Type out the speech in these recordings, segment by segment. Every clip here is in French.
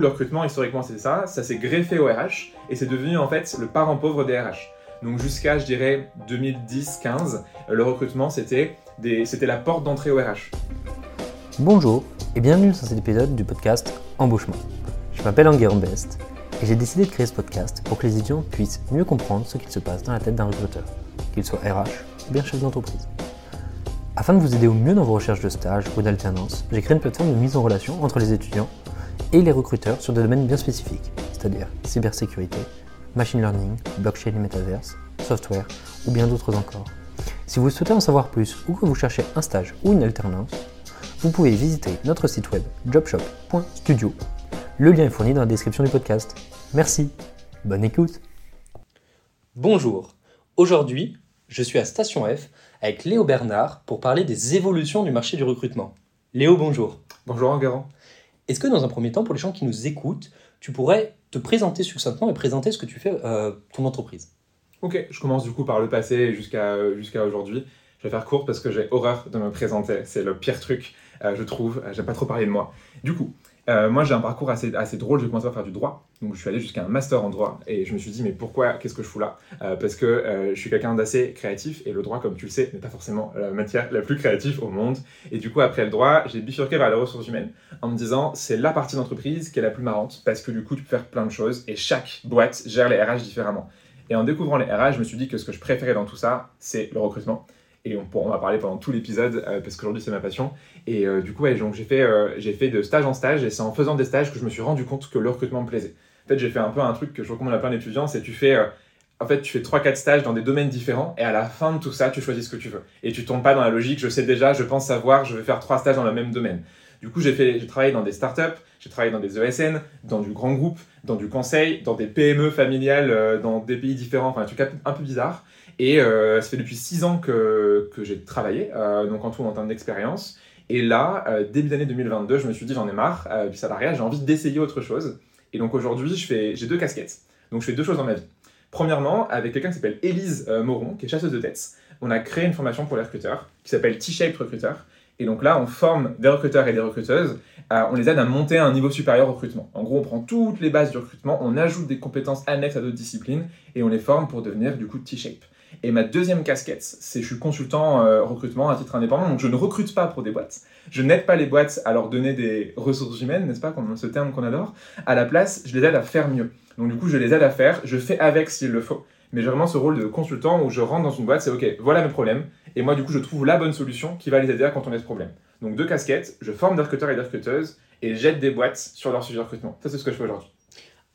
le recrutement, historiquement, c'est ça. Ça s'est greffé au RH et c'est devenu en fait le parent pauvre des RH. Donc jusqu'à, je dirais, 2010-15, le recrutement, c'était la porte d'entrée au RH. Bonjour et bienvenue dans cet épisode du podcast Embauchement. Je m'appelle Enguerrand Best et j'ai décidé de créer ce podcast pour que les étudiants puissent mieux comprendre ce qu'il se passe dans la tête d'un recruteur, qu'il soit RH ou bien chef d'entreprise. Afin de vous aider au mieux dans vos recherches de stage ou d'alternance, j'ai créé une plateforme de mise en relation entre les étudiants et les recruteurs sur des domaines bien spécifiques, c'est-à-dire cybersécurité, machine learning, blockchain et metaverse, software ou bien d'autres encore. Si vous souhaitez en savoir plus ou que vous cherchez un stage ou une alternance, vous pouvez visiter notre site web jobshop.studio. Le lien est fourni dans la description du podcast. Merci, bonne écoute. Bonjour, aujourd'hui je suis à Station F avec Léo Bernard pour parler des évolutions du marché du recrutement. Léo, bonjour. Bonjour Enguerrand. Est-ce que dans un premier temps, pour les gens qui nous écoutent, tu pourrais te présenter succinctement et présenter ce que tu fais, euh, ton entreprise? Ok, je commence du coup par le passé jusqu'à aujourd'hui. Je vais faire court parce que j'ai horreur de me présenter. C'est le pire truc, euh, je trouve. J'aime pas trop parler de moi. Du coup, euh, moi, j'ai un parcours assez, assez drôle. J'ai commencé à faire du droit. Donc, je suis allé jusqu'à un master en droit. Et je me suis dit, mais pourquoi Qu'est-ce que je fous là? Euh, Parce que euh, je suis quelqu'un d'assez créatif. Et le droit, comme tu le sais, n'est pas forcément la matière la plus créative au monde. Et du coup, après le droit, j'ai bifurqué vers les ressources humaines. En me disant, c'est la partie d'entreprise qui est la plus marrante. Parce que du coup, tu peux faire plein de choses. Et chaque boîte gère les RH différemment. Et en découvrant les RH, je me suis dit que ce que je préférais dans tout ça, c'est le recrutement et on, on va parler pendant tout l'épisode euh, parce qu'aujourd'hui c'est ma passion. Et euh, du coup, ouais, donc j'ai fait, euh, j'ai fait de stage en stage et c'est en faisant des stages que je me suis rendu compte que le recrutement me plaisait. En fait, j'ai fait un peu un truc que je recommande à plein d'étudiants, c'est tu fais en fait, tu fais 3-4 stages dans des domaines différents et à la fin de tout ça, tu choisis ce que tu veux. Et tu tombes pas dans la logique, je sais déjà, je pense savoir, je vais faire 3 stages dans le même domaine. Du coup, j'ai fait, j'ai travaillé dans des startups, j'ai travaillé dans des ESN, dans du grand groupe, dans du conseil, dans des PME familiales, dans des pays différents, enfin un truc un peu bizarre. Et euh, ça fait depuis 6 ans que, que j'ai travaillé, euh, donc en tout en termes d'expérience. Et là, euh, début d'année 2022, je me suis dit j'en ai marre du salariat, j'ai envie d'essayer autre chose. Et donc aujourd'hui, j'ai deux casquettes. Donc je fais deux choses dans ma vie. Premièrement, avec quelqu'un qui s'appelle Élise Moron, qui est chasseuse de tête, on a créé une formation pour les recruteurs qui s'appelle T-Shape Recruteur. Et donc là, on forme des recruteurs et des recruteuses, on les aide à monter à un niveau supérieur au recrutement. En gros, on prend toutes les bases du recrutement, on ajoute des compétences annexes à d'autres disciplines et on les forme pour devenir du coup T-Shape. Et ma deuxième casquette, c'est je suis consultant euh, recrutement à titre indépendant, donc je ne recrute pas pour des boîtes. Je n'aide pas les boîtes à leur donner des ressources humaines, n'est-ce pas, ce terme qu'on adore. À la place, je les aide à faire mieux. Donc du coup, je les aide à faire, je fais avec s'il le faut. Mais j'ai vraiment ce rôle de consultant où je rentre dans une boîte, c'est ok, voilà mes problèmes, et moi du coup, je trouve la bonne solution qui va les aider à contourner ce problème. Donc deux casquettes, je forme des recruteurs et des recruteuses, et j'aide des boîtes sur leur sujet de recrutement. Ça, c'est ce que je fais aujourd'hui.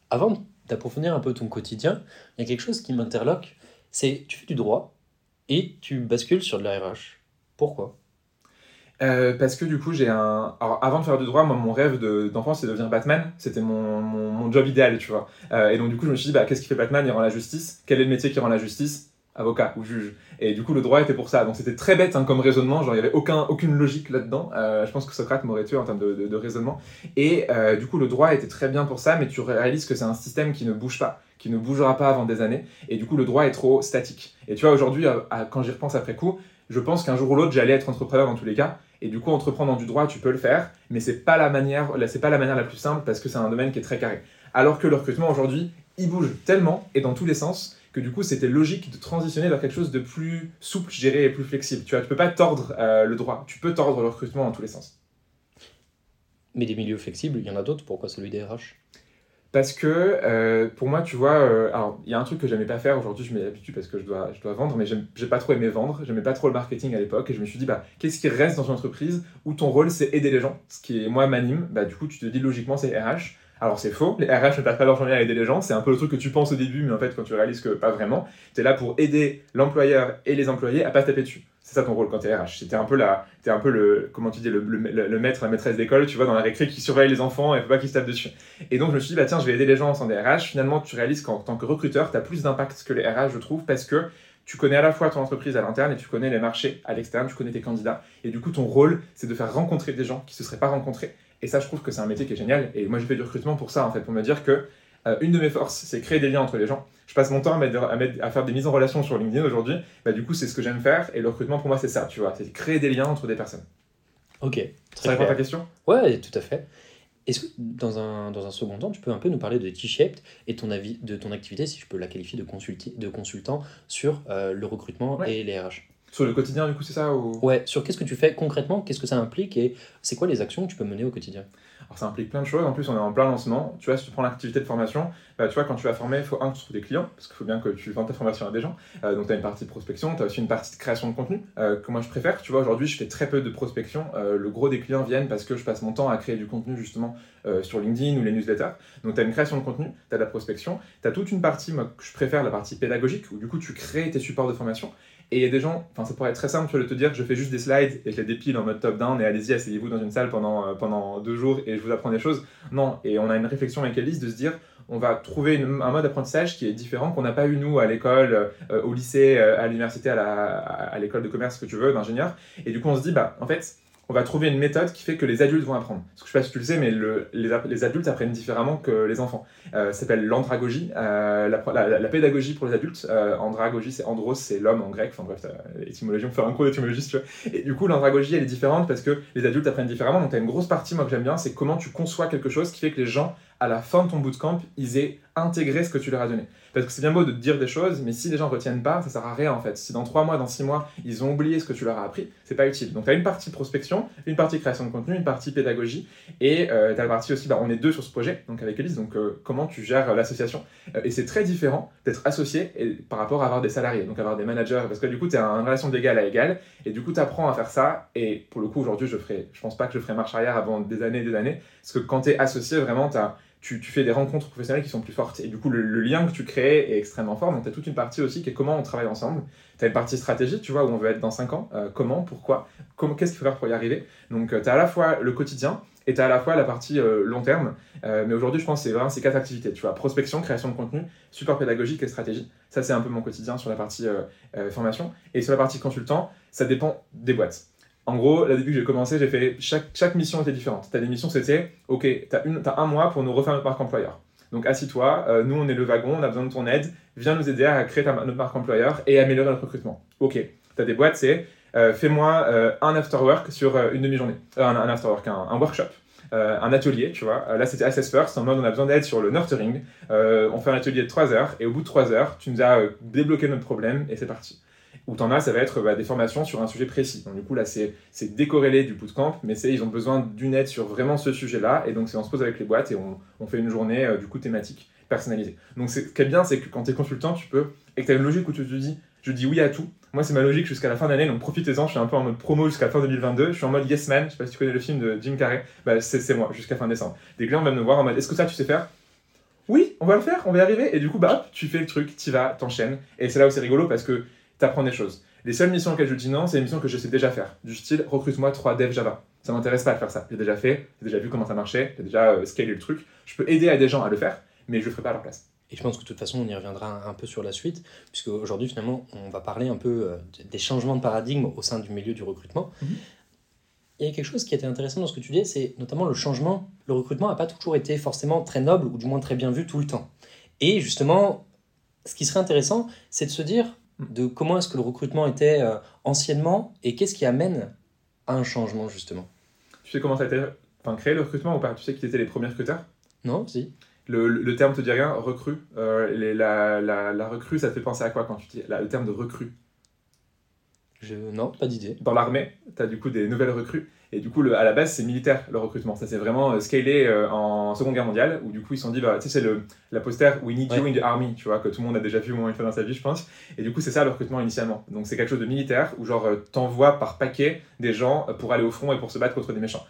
Avant d'approfondir un peu ton quotidien, il y a quelque chose qui m'interloque c'est tu fais du droit et tu bascules sur de la RH. Pourquoi? Euh, parce que du coup, j'ai un. Alors, avant de faire du droit, moi, mon rêve d'enfant, c'est de devenir Batman. C'était mon, mon, job idéal, tu vois. Euh, et donc, du coup, je me suis dit, bah, qu'est-ce qui fait Batman? Il rend la justice. Quel est le métier qui rend la justice? Avocat ou juge. Et du coup, le droit était pour ça. Donc c'était très bête hein, comme raisonnement, genre il n'y avait aucun, aucune logique là-dedans. Euh, je pense que Socrate m'aurait tué en termes de, raisonnement. Et du coup, le droit était très bien pour ça, mais tu réalises que c'est un système qui ne bouge pas, qui ne bougera pas avant des années. Et du coup, le droit est trop statique. Et tu vois, aujourd'hui, quand j'y repense après coup, je pense qu'un jour ou l'autre, j'allais être entrepreneur dans tous les cas. Et du coup, entreprendre du droit, tu peux le faire, mais c'est pas la manière, pas la manière la plus simple parce que c'est un domaine qui est très carré. Alors que le recrutement aujourd'hui, il bouge tellement et dans tous les sens que du coup c'était logique de transitionner vers quelque chose de plus souple, géré et plus flexible. Tu vois, tu peux pas tordre euh, le droit, tu peux tordre le recrutement dans tous les sens. Mais des milieux flexibles, il y en a d'autres, pourquoi celui des RH parce que euh, pour moi, tu vois, euh, alors il y a un truc que j'aimais pas faire aujourd'hui, je m'y habitue parce que je dois, je dois vendre, mais j'ai pas trop aimé vendre, j'aimais pas trop le marketing à l'époque, et je me suis dit, bah, qu'est-ce qui reste dans une entreprise où ton rôle c'est aider les gens, ce qui est moi m'anime, bah, du coup, tu te dis logiquement c'est RH, alors c'est faux, les RH ne passent pas leur journée à aider les gens, c'est un peu le truc que tu penses au début, mais en fait quand tu réalises que pas vraiment, tu es là pour aider l'employeur et les employés à pas se taper dessus. C'est ça ton rôle quand tu es RH. C'était un peu la, es un peu le, comment tu dis, le, le, maître, la maîtresse d'école, tu vois, dans la récré qui surveille les enfants et faut pas qu'ils se tapent dessus. Et donc je me suis dit, bah tiens, je vais aider les gens sans des RH. Finalement, tu réalises qu'en tant que recruteur, tu as plus d'impact que les RH, je trouve, parce que tu connais à la fois ton entreprise à l'interne et tu connais les marchés à l'externe, tu connais tes candidats. Et du coup, ton rôle, c'est de faire rencontrer des gens qui se seraient pas rencontrés et ça, je trouve que c'est un métier qui est génial. Et moi, je fais du recrutement pour ça, en fait, pour me dire que euh, une de mes forces, c'est créer des liens entre les gens. Je passe mon temps à, à, faire des mises en relation sur LinkedIn aujourd'hui. Bah, du coup, c'est ce que j'aime faire. Et le recrutement, pour moi, c'est ça, tu vois. C'est créer des liens entre des personnes. Ok. ça répond à ta question? Ouais, tout à fait. Est-ce que dans un, dans un second temps, tu peux un peu nous parler de T-Shaped et ton avis, de ton activité, si je peux la qualifier de, consulti- de consultant sur euh, le recrutement Ouais. et les RH Sur le quotidien, du coup, c'est ça ou... Ouais, sur qu'est-ce que tu fais concrètement, qu'est-ce que ça implique et c'est quoi les actions que tu peux mener au quotidien? Alors ça implique plein de choses. En plus, on est en plein lancement. Tu vois, si tu prends l'activité de formation, bah, tu vois, quand tu vas former, il faut un que tu trouves des clients, parce qu'il faut bien que tu vends ta formation à des gens. Euh, donc tu as une partie de prospection, tu as aussi une partie de création de contenu, euh, que moi je préfère. Tu vois, aujourd'hui, je fais très peu de prospection. Euh, le gros des clients viennent parce que je passe mon temps à créer du contenu justement sur LinkedIn ou les newsletters. Donc tu as une création de contenu, tu as de la prospection, tu as toute une partie, moi, que je préfère, la partie pédagogique, où du coup tu crées tes supports de formation. Et il y a des gens, enfin ça pourrait être très simple, de te dire je fais juste des slides et je les dépile en mode top-down et allez-y, asseyez-vous dans une salle pendant, euh, pendant deux jours et je vous apprends des choses. Non, et on a une réflexion avec Elise de se dire on va trouver une- un mode d'apprentissage qui est différent, qu'on n'a pas eu nous à l'école, euh, au lycée, euh, à l'université, à la- à l'école de commerce, ce que tu veux, d'ingénieur. Et du coup on se dit bah en fait on va trouver une méthode qui fait que les adultes vont apprendre. Parce que je sais pas si tu le sais, mais le- les, adultes apprennent différemment que les enfants. Euh, ça s'appelle l'andragogie, euh, la, pédagogie pour les adultes. Euh, andragogie, c'est andros, c'est l'homme en grec. Enfin bref, l'étymologie, on faire un cours d'étymologie tu. Et du coup, l'andragogie, elle est différente parce que les adultes apprennent différemment. Donc tu as une grosse partie, moi, que j'aime bien, c'est comment tu conçois quelque chose qui fait que les gens, à la fin de ton bootcamp, ils aient intégré ce que tu leur as donné. Parce que c'est bien beau de dire des choses, mais si les gens retiennent pas, ça sert à rien en fait. Si dans 3 mois, dans 6 mois, ils ont oublié ce que tu leur as appris, c'est pas utile. Donc tu as une partie prospection, une partie création de contenu, une partie pédagogie, et tu as la partie aussi, bah, on est deux sur ce projet, donc avec Elise, donc euh, comment tu gères euh, l'association. Euh, et c'est très différent d'être associé par rapport à avoir des salariés, donc avoir des managers, parce que du coup tu es en relation d'égal à égal, et du coup tu apprends à faire ça, et pour le coup aujourd'hui je ferai, je pense pas que je ferai marche arrière avant des années et des années, parce que quand tu es associé, vraiment, t'as- tu, fais des rencontres professionnelles qui sont plus fortes. Et du coup, le, lien que tu crées est extrêmement fort. Donc, tu as toute une partie aussi qui est comment on travaille ensemble. Tu as une partie stratégie, tu vois, où on veut être dans 5 ans. Euh, comment, pourquoi, comment, qu'est-ce qu'il faut faire pour y arriver. Donc, tu as à la fois le quotidien et tu as à la fois la partie euh, long terme. Euh, mais aujourd'hui, je pense que c'est vraiment ces quatre activités. Tu vois, prospection, création de contenu, support pédagogique et stratégie. Ça, c'est un peu mon quotidien sur la partie euh, euh, formation. Et sur la partie consultant, ça dépend des boîtes. En gros, là, depuis que j'ai commencé, j'ai fait chaque, mission était différente. Tu as des missions, c'était OK, tu as, un mois pour nous refaire notre marque employeur. Donc, assis-toi, euh, nous, on est le wagon, on a besoin de ton aide, viens nous aider à créer notre marque employeur et améliorer notre recrutement. OK, tu as des boîtes, c'est euh, fais-moi euh, un after-work sur une demi-journée. Un, after-work, un, workshop. un atelier, tu vois. Là, c'était Assess First, en mode on a besoin d'aide sur le nurturing. On fait un atelier de 3 heures, et au bout de 3 heures, tu nous as débloqué notre problème, et c'est parti. Ou t'en as, ça va être bah, des formations sur un sujet précis. Donc du coup, là, c'est décorrélé du bootcamp, mais c'est ils ont besoin d'une aide sur vraiment ce sujet-là, et donc on se pose avec les boîtes et on, on fait une journée euh, du coup thématique, personnalisée. Donc ce qui est bien, c'est que quand tu es consultant, tu peux, et que tu as une logique où tu te dis, je dis oui à tout. Moi, c'est ma logique jusqu'à la fin d'année, donc profitez-en, je suis un peu en mode promo jusqu'à la fin 2022, je suis en mode yes man, je sais pas si tu connais le film de Jim Carrey, bah, c'est moi, jusqu'à fin décembre. Des clients viennent me voir en mode, est-ce que ça tu sais faire? Oui, on va le faire, on va y arriver. Et du coup, bah, hop, tu fais le truc, tu vas, t'enchaînes. Et c'est là où c'est rigolo parce que tu apprends des choses. Les seules missions auxquelles je dis non, c'est les missions que je sais déjà faire. Du style, recrute-moi 3 devs Java. Ça m'intéresse pas de faire ça. J'ai déjà fait, j'ai déjà vu comment ça marchait, j'ai déjà euh, scalé le truc. Je peux aider à des gens à le faire, mais je le ferai pas à leur place. Et je pense que de toute façon, on y reviendra un peu sur la suite, puisque aujourd'hui, finalement, on va parler un peu euh, des changements de paradigme au sein du milieu du recrutement. Mhm. Il y a quelque chose qui était intéressant dans ce que tu dis, c'est notamment le changement. Le recrutement n'a pas toujours été forcément très noble, ou du moins très bien vu tout le temps. Et justement, ce qui serait intéressant, c'est de se dire de comment est-ce que le recrutement était euh, anciennement, et qu'est-ce qui amène à un changement, justement? Tu sais comment ça a été enfin, créé le recrutement ou pas? Tu sais qui étaient les premiers recruteurs? Non Si le, le- le terme te dit rien, recrue. Euh, les- la, la, la recrue, ça te fait penser à quoi quand tu dis la- le terme de recrue? Je... Non, pas d'idée. dans l'armée, tu as du coup des nouvelles recrues. Et du coup, le- à la base, c'est militaire le recrutement. Ça s'est vraiment euh, scalé euh, en Seconde Guerre mondiale, où du coup, ils se sont dit, bah, tu sais, c'est la poster We need you Ouais. in the army, tu vois, que tout le monde a déjà vu au moins une fois dans sa vie, je pense. Et du coup, c'est ça le recrutement initialement. Donc, c'est quelque chose de militaire, où genre, euh, t'envoies par paquet des gens pour aller au front et pour se battre contre des méchants.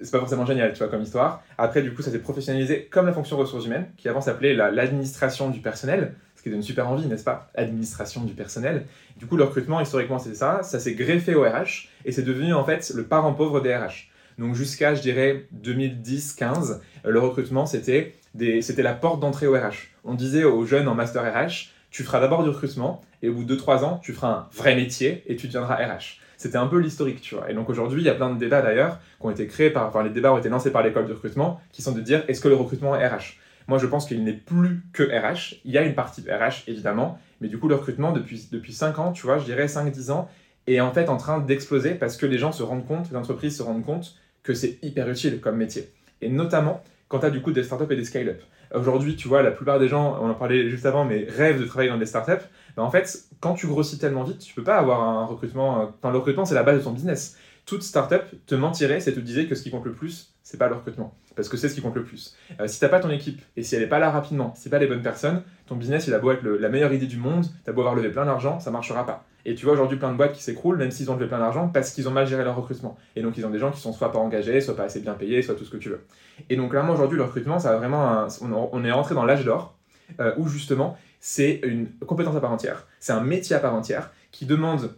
C'est pas forcément génial, tu vois, comme histoire. Après, du coup, ça s'est professionnalisé comme la fonction ressources humaines, qui avant s'appelait la- l'administration du personnel, qui donne super envie, n'est-ce pas? Administration du personnel. Du coup, le recrutement, historiquement, c'est ça. Ça s'est greffé au RH et c'est devenu en fait le parent pauvre des RH. Donc jusqu'à, je dirais, 2010-15, euh, le recrutement, c'était c'était la porte d'entrée au RH. On disait aux jeunes en master RH, tu feras d'abord du recrutement et au bout de 2-3 ans, tu feras un vrai métier et tu deviendras RH. C'était un peu l'historique, tu vois. Et donc aujourd'hui, il y a plein de débats d'ailleurs qui ont été créés par, enfin les débats ont été lancés par l'école du recrutement, qui sont de dire est-ce que le recrutement est RH Moi, je pense qu'il n'est plus que RH. Il y a une partie RH, évidemment, mais du coup, le recrutement, depuis, depuis 5 ans, tu vois, je dirais 5-10 ans, est en fait en train d'exploser parce que les gens se rendent compte, les entreprises se rendent compte que c'est hyper utile comme métier. Et notamment quand tu as du coup des startups et des scale-up. Aujourd'hui, tu vois, la plupart des gens, on en parlait juste avant, mais rêvent de travailler dans des startups. Ben en fait, quand tu grossis tellement vite, tu peux pas avoir un recrutement. euh, Enfin, le recrutement, c'est la base de ton business. Toute startup te mentirait si elle te disait que ce qui compte le plus, c'est pas le recrutement. Parce que c'est ce qui compte le plus. Euh, si t'as pas ton équipe et si elle est pas là rapidement, si c'est pas les bonnes personnes, ton business il a beau être la meilleure idée du monde, t'as beau avoir levé plein d'argent, ça marchera pas. Et tu vois aujourd'hui plein de boîtes qui s'écroulent, même s'ils ont levé plein d'argent, parce qu'ils ont mal géré leur recrutement. Et donc ils ont des gens qui sont soit pas engagés, soit pas assez bien payés, soit tout ce que tu veux. Et donc clairement aujourd'hui le recrutement, ça a vraiment on est rentré dans l'âge d'or euh, où justement c'est une compétence à part entière, c'est un métier à part entière qui demande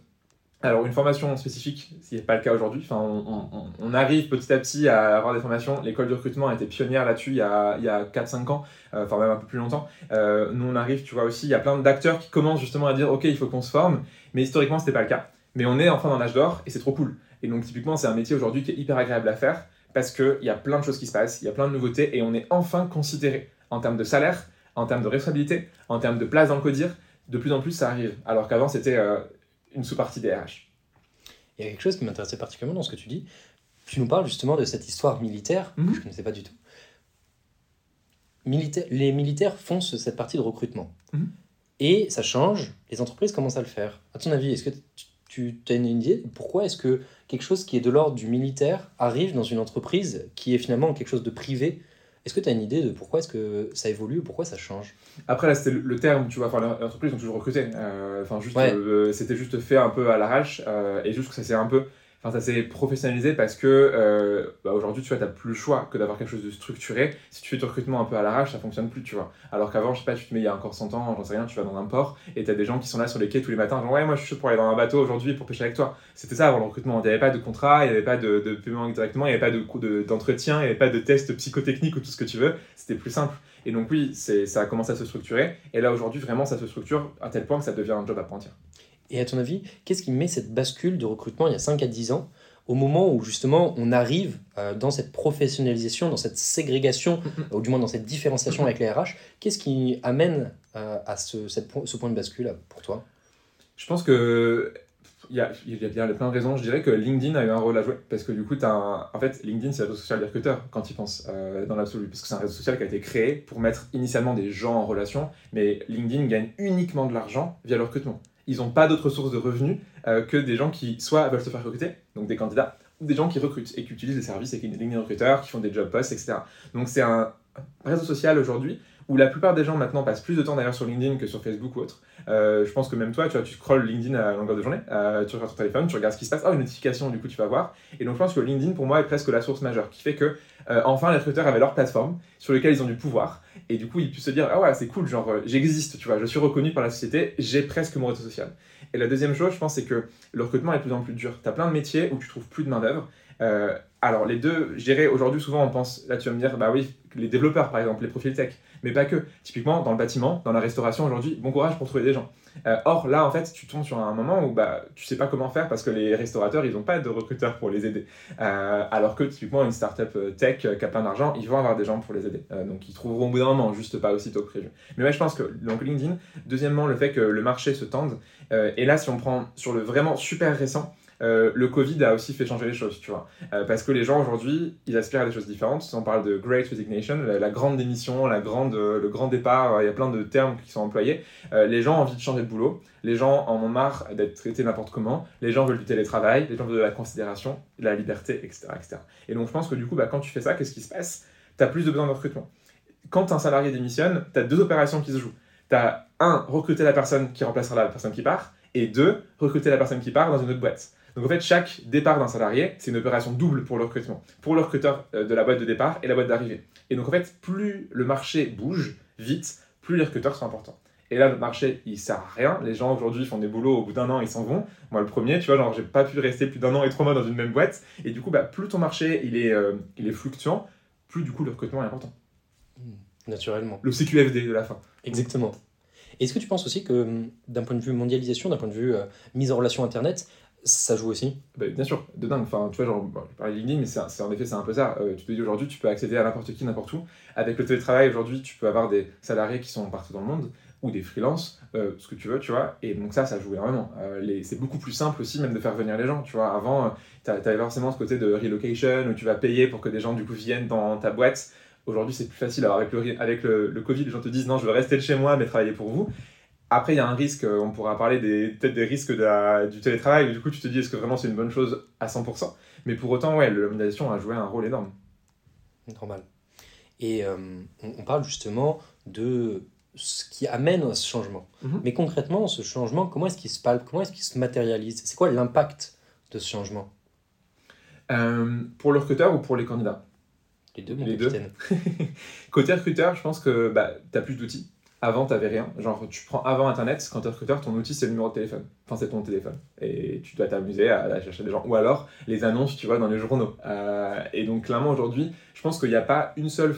alors une formation spécifique, ce n'est pas le cas aujourd'hui. Enfin, on, arrive petit à petit à avoir des formations. L'école de recrutement a été pionnière là-dessus il y a, a 4-5 ans, euh, enfin même un peu plus longtemps. Euh, nous on arrive, tu vois aussi, il y a plein d'acteurs qui commencent justement à dire ok il faut qu'on se forme, mais historiquement c'était pas le cas. Mais on est enfin dans l'âge d'or et c'est trop cool. Et donc typiquement c'est un métier aujourd'hui qui est hyper agréable à faire parce qu'il y a plein de choses qui se passent, il y a plein de nouveautés et on est enfin considéré en termes de salaire, en termes de responsabilité, en termes de place dans le codir. De plus en plus ça arrive, alors qu'avant c'était euh, une sous-partie des RH. Il y a quelque chose qui m'intéressait particulièrement dans ce que tu dis. Tu nous parles justement de cette histoire militaire Mhm. que je ne connaissais pas du tout. Militaire, les militaires font ce- cette partie de recrutement. Mhm. Et ça change, les entreprises commencent à le faire. À ton avis, est-ce que tu, as une idée de pourquoi est-ce que quelque chose qui est de l'ordre du militaire arrive dans une entreprise qui est finalement quelque chose de privé Est-ce que tu as une idée de pourquoi est-ce que ça évolue ou pourquoi ça change? Après, là, c'était le, le terme, tu vois, enfin, les entreprises ont toujours recruté. Euh, Enfin, juste, Ouais. euh, c'était juste fait un peu à l'arrache, euh, et juste que ça s'est un peu, enfin, ça s'est professionnalisé parce que euh, bah, aujourd'hui, tu vois, t'as plus le choix que d'avoir quelque chose de structuré. Si tu fais du recrutement un peu à l'arrache, ça fonctionne plus, tu vois. Alors qu'avant, je sais pas, tu te mets il y a encore 100 ans, j'en sais rien, tu vas dans un port, et t'as des gens qui sont là sur les quais tous les matins, genre, ouais, moi, je suis pour aller dans un bateau aujourd'hui pour pêcher avec toi. C'était ça avant le recrutement. Il n'y avait pas de contrat, il n'y avait pas de, de paiement directement, il n'y avait pas de coût de- d'entretien, il n'y avait pas de test psychotechnique ou tout ce que tu veux. C'était plus simple. Et donc oui, ça a commencé à se structurer. Et là aujourd'hui, vraiment, ça se structure à tel point que ça devient un job à part. Et à ton avis, qu'est-ce qui met cette bascule de recrutement il y a 5 à 10 ans au moment où justement on arrive euh, dans cette professionnalisation, dans cette ségrégation, ou du moins dans cette différenciation avec les RH Qu'est-ce qui amène euh, à ce, cette po- ce point de bascule pour toi? Je pense que il y a, y plein de raisons. Je dirais que LinkedIn a eu un rôle à jouer parce que du coup, un... en fait, LinkedIn c'est le réseau social des recruteurs quand ils pensent euh, dans l'absolu, parce que c'est un réseau social qui a été créé pour mettre initialement des gens en relation, mais LinkedIn gagne uniquement de l'argent via le recrutement. Ils n'ont pas d'autres sources de revenus euh, que des gens qui soit veulent se faire recruter, donc des candidats, ou des gens qui recrutent et qui utilisent les services et qui LinkedIn recruteurs, qui font des job posts, etc. Donc c'est un réseau social aujourd'hui où la plupart des gens maintenant passent plus de temps d'ailleurs sur LinkedIn que sur Facebook ou autre. Euh, je pense que même toi, tu vois, tu scrolles LinkedIn à longueur de journée, euh, tu regardes ton téléphone, tu regardes ce qui se passe, oh une notification, du coup tu vas voir. Et donc je pense que LinkedIn pour moi est presque la source majeure qui fait que euh, enfin les recruteurs avaient leur plateforme sur laquelle ils ont du pouvoir et du coup ils puissent se dire ah ouais c'est cool, genre j'existe, tu vois, je suis reconnu par la société, j'ai presque mon réseau social. Et la deuxième chose, je pense, c'est que le recrutement est de plus en plus dur. Tu plein de métiers où tu trouves plus de main-d'œuvre. Alors, les deux, je dirais, aujourd'hui, souvent, on pense, là, tu vas me dire, bah oui, les développeurs, par exemple, les profils tech, mais pas que. Typiquement, dans le bâtiment, dans la restauration, aujourd'hui, bon courage pour trouver des gens. Euh, or, là, en fait, tu tombes sur un moment où bah, tu sais pas comment faire parce que les restaurateurs, ils n'ont pas de recruteurs pour les aider. Euh, alors que, typiquement, une startup euh, tech qui a plein d'argent, ils vont avoir des gens pour les aider. Donc, ils trouveront au bout d'un moment, juste pas aussitôt que prévu. Mais ouais, je pense que, donc, LinkedIn, deuxièmement, le fait que le marché se tende, et là, si on prend sur le vraiment super récent, euh, le Covid a aussi fait changer les choses, tu vois. Euh, parce que les gens aujourd'hui, ils aspirent à des choses différentes. Si on parle de Great Resignation, la, grande démission, la grande, euh, le grand départ, il y a plein de termes qui sont employés. Les gens ont envie de changer de boulot, les gens en ont marre d'être traités n'importe comment, les gens veulent du télétravail, les gens veulent de la considération, de la liberté, etc. etc. Et donc je pense que du coup, bah, quand tu fais ça, qu'est-ce qui se passe? Tu as plus de besoin de recrutement. Quand un salarié démissionne, tu as deux opérations qui se jouent. Tu as un, recruter la personne qui remplacera la personne qui part, et deux, recruter la personne qui part dans une autre boîte. Donc en fait, chaque départ d'un salarié, c'est une opération double pour le recrutement. Pour le recruteur euh, de la boîte de départ et la boîte d'arrivée. Et donc en fait, plus le marché bouge vite, plus les recruteurs sont importants. Et là, le marché, il sert à rien. Les gens aujourd'hui font des boulots, au bout d'un an, ils s'en vont. Moi, le premier, tu vois, genre, j'ai pas pu rester plus d'un an et trois mois dans une même boîte. Et du coup, bah, plus ton marché, il est, euh, il est fluctuant, plus du coup, le recrutement est important. Naturellement. Le CQFD de la fin. Exactement. Est-ce que tu penses aussi que hum, d'un point de vue mondialisation, d'un point de vue euh, mise en relation Internet, ça joue aussi Bah, bien sûr, de dingue. Enfin, tu vois, genre, bon, je parlais de LinkedIn, mais c'est en effet, c'est un peu ça. Euh, tu te dis aujourd'hui, tu peux accéder à n'importe qui, n'importe où. Avec le télétravail, aujourd'hui, tu peux avoir des salariés qui sont partout dans le monde. ou des freelances, euh, ce que tu veux, tu vois. Et donc ça, ça joue énormément. Euh, c'est beaucoup plus simple aussi même de faire venir les gens, tu vois. Avant, tu avais forcément ce côté de relocation où tu vas payer pour que des gens du coup viennent dans ta boîte. Aujourd'hui, c'est plus facile. Avec le, avec le Covid, les gens te disent non, je veux rester de chez moi, mais travailler pour vous. Après, il y a un risque, euh, on pourra parler des- peut-être des risques de la- du télétravail, du coup, tu te dis est-ce que vraiment c'est une bonne chose à 100% Mais pour autant, ouais, la mondialisation a joué un rôle énorme. Normal. Et euh, on, on parle justement de ce qui amène à ce changement. Mhm. Mais concrètement, ce changement, comment est-ce qu'il se palpe? Comment est-ce qu'il se matérialise? C'est quoi l'impact de ce changement? Euh, pour le recruteur ou pour les candidats? Les deux, mon Les deux. capitaine. Côté recruteur, je pense que bah, tu as plus d'outils. Avant, tu rien. Genre, tu prends avant Internet, quand tu es recruteur, ton outil, c'est le numéro de téléphone. Enfin, c'est ton téléphone. Et tu dois t'amuser à, à chercher des gens. Ou alors, les annonces, tu vois, dans les journaux. Euh, et donc, clairement, aujourd'hui, je pense qu'il n'y a pas une seule,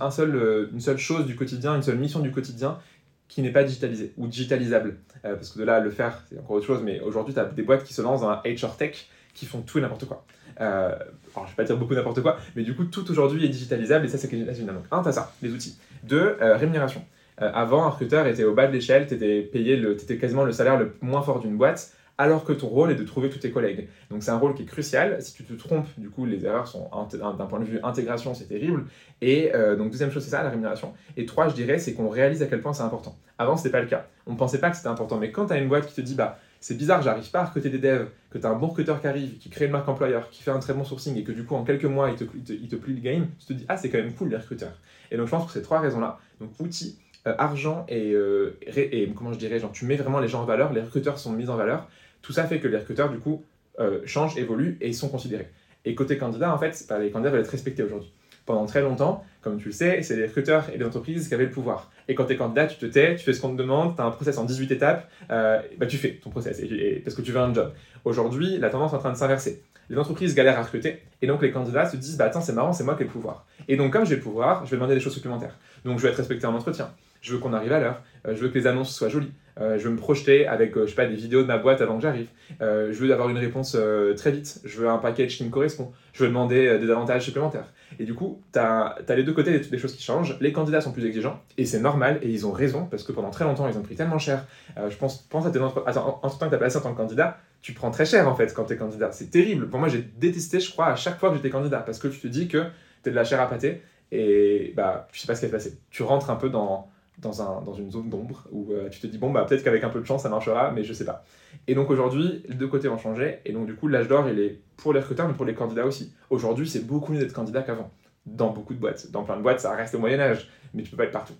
un seul, euh, une seule chose du quotidien, une seule mission du quotidien qui n'est pas digitalisée ou digitalisable. Euh, parce que de là, le faire, c'est encore autre chose. Mais aujourd'hui, tu as des boîtes qui se lancent dans la HR Tech qui font tout et n'importe quoi. Euh, alors, je vais pas dire beaucoup n'importe quoi, mais du coup, tout aujourd'hui est digitalisable et ça, c'est génial. Donc, un, t'as ça, les outils. Deux, rémunération. Euh, avant, un recruteur était au bas de l'échelle, t'étais payé, le, t'étais quasiment le salaire le moins fort d'une boîte, alors que ton rôle est de trouver tous tes collègues. Donc, c'est un rôle qui est crucial. Si tu te trompes, du coup, les erreurs sont, d'un point de vue intégration, c'est terrible. Et euh, donc, deuxième chose, c'est ça, la rémunération. Et trois, je dirais, c'est qu'on réalise à quel point c'est important. Avant, c'était pas le cas. On pensait pas que c'était important. Mais quand tu as une boîte qui te dit, bah, c'est bizarre, j'arrive pas à recruter des devs, que tu as un bon recruteur qui arrive, qui crée une marque employeur, qui fait un très bon sourcing et que du coup en quelques mois il te, il plie le game, tu te dis ah c'est quand même cool les recruteurs. Et donc je pense que ces trois raisons-là, donc outils, euh, argent et, euh, et comment je dirais, genre tu mets vraiment les gens en valeur, les recruteurs sont mis en valeur, tout ça fait que les recruteurs du coup euh, changent, évoluent et sont considérés. Et côté candidat en fait, bah, les candidats veulent être respectés aujourd'hui. Pendant très longtemps, comme tu le sais, c'est les recruteurs et les entreprises qui avaient le pouvoir. Et quand tu es candidat, tu te tais, tu fais ce qu'on te demande, tu as un process en 18 étapes, bah, tu fais ton process et- parce que tu veux un job. Aujourd'hui, la tendance est en train de s'inverser. Les entreprises galèrent à recruter et donc les candidats se disent bah attends c'est marrant c'est moi qui ai le pouvoir. Et donc comme j'ai le pouvoir, je vais demander des choses supplémentaires. Donc je vais être respecté en entretien. Je veux qu'on arrive à l'heure. Euh, je veux que les annonces soient jolies. Euh, je veux me projeter avec euh, je sais pas des vidéos de ma boîte avant que j'arrive. Je veux avoir une réponse très vite. Je veux un package qui me correspond. Je veux demander des avantages supplémentaires. Et du coup, tu as, les deux côtés des, des choses qui changent. Les candidats sont plus exigeants, et c'est normal, et ils ont raison, parce que pendant très longtemps, ils ont pris tellement cher. Je pense, pense à tes entre... Attends, en, en temps que tu as passé en tant que candidat, tu prends très cher en fait quand tu es candidat. C'est terrible. Pour moi, j'ai détesté, je crois, à chaque fois que j'étais candidat, parce que tu te dis que tu es de la chair à pâté, et bah, je sais pas ce qui va se. Tu rentres un peu dans, dans, un, dans une zone d'ombre, où euh, tu te dis, bon, bah, peut-être qu'avec un peu de chance, ça marchera, mais je sais pas. Et donc aujourd'hui, les deux côtés ont changé, et donc du coup, l'âge d'or, il est pour les recruteurs, mais pour les candidats aussi. Aujourd'hui, c'est beaucoup mieux d'être candidat qu'avant dans beaucoup de boîtes. Dans plein de boîtes, ça reste le Moyen-Âge, mais tu peux pas être partout.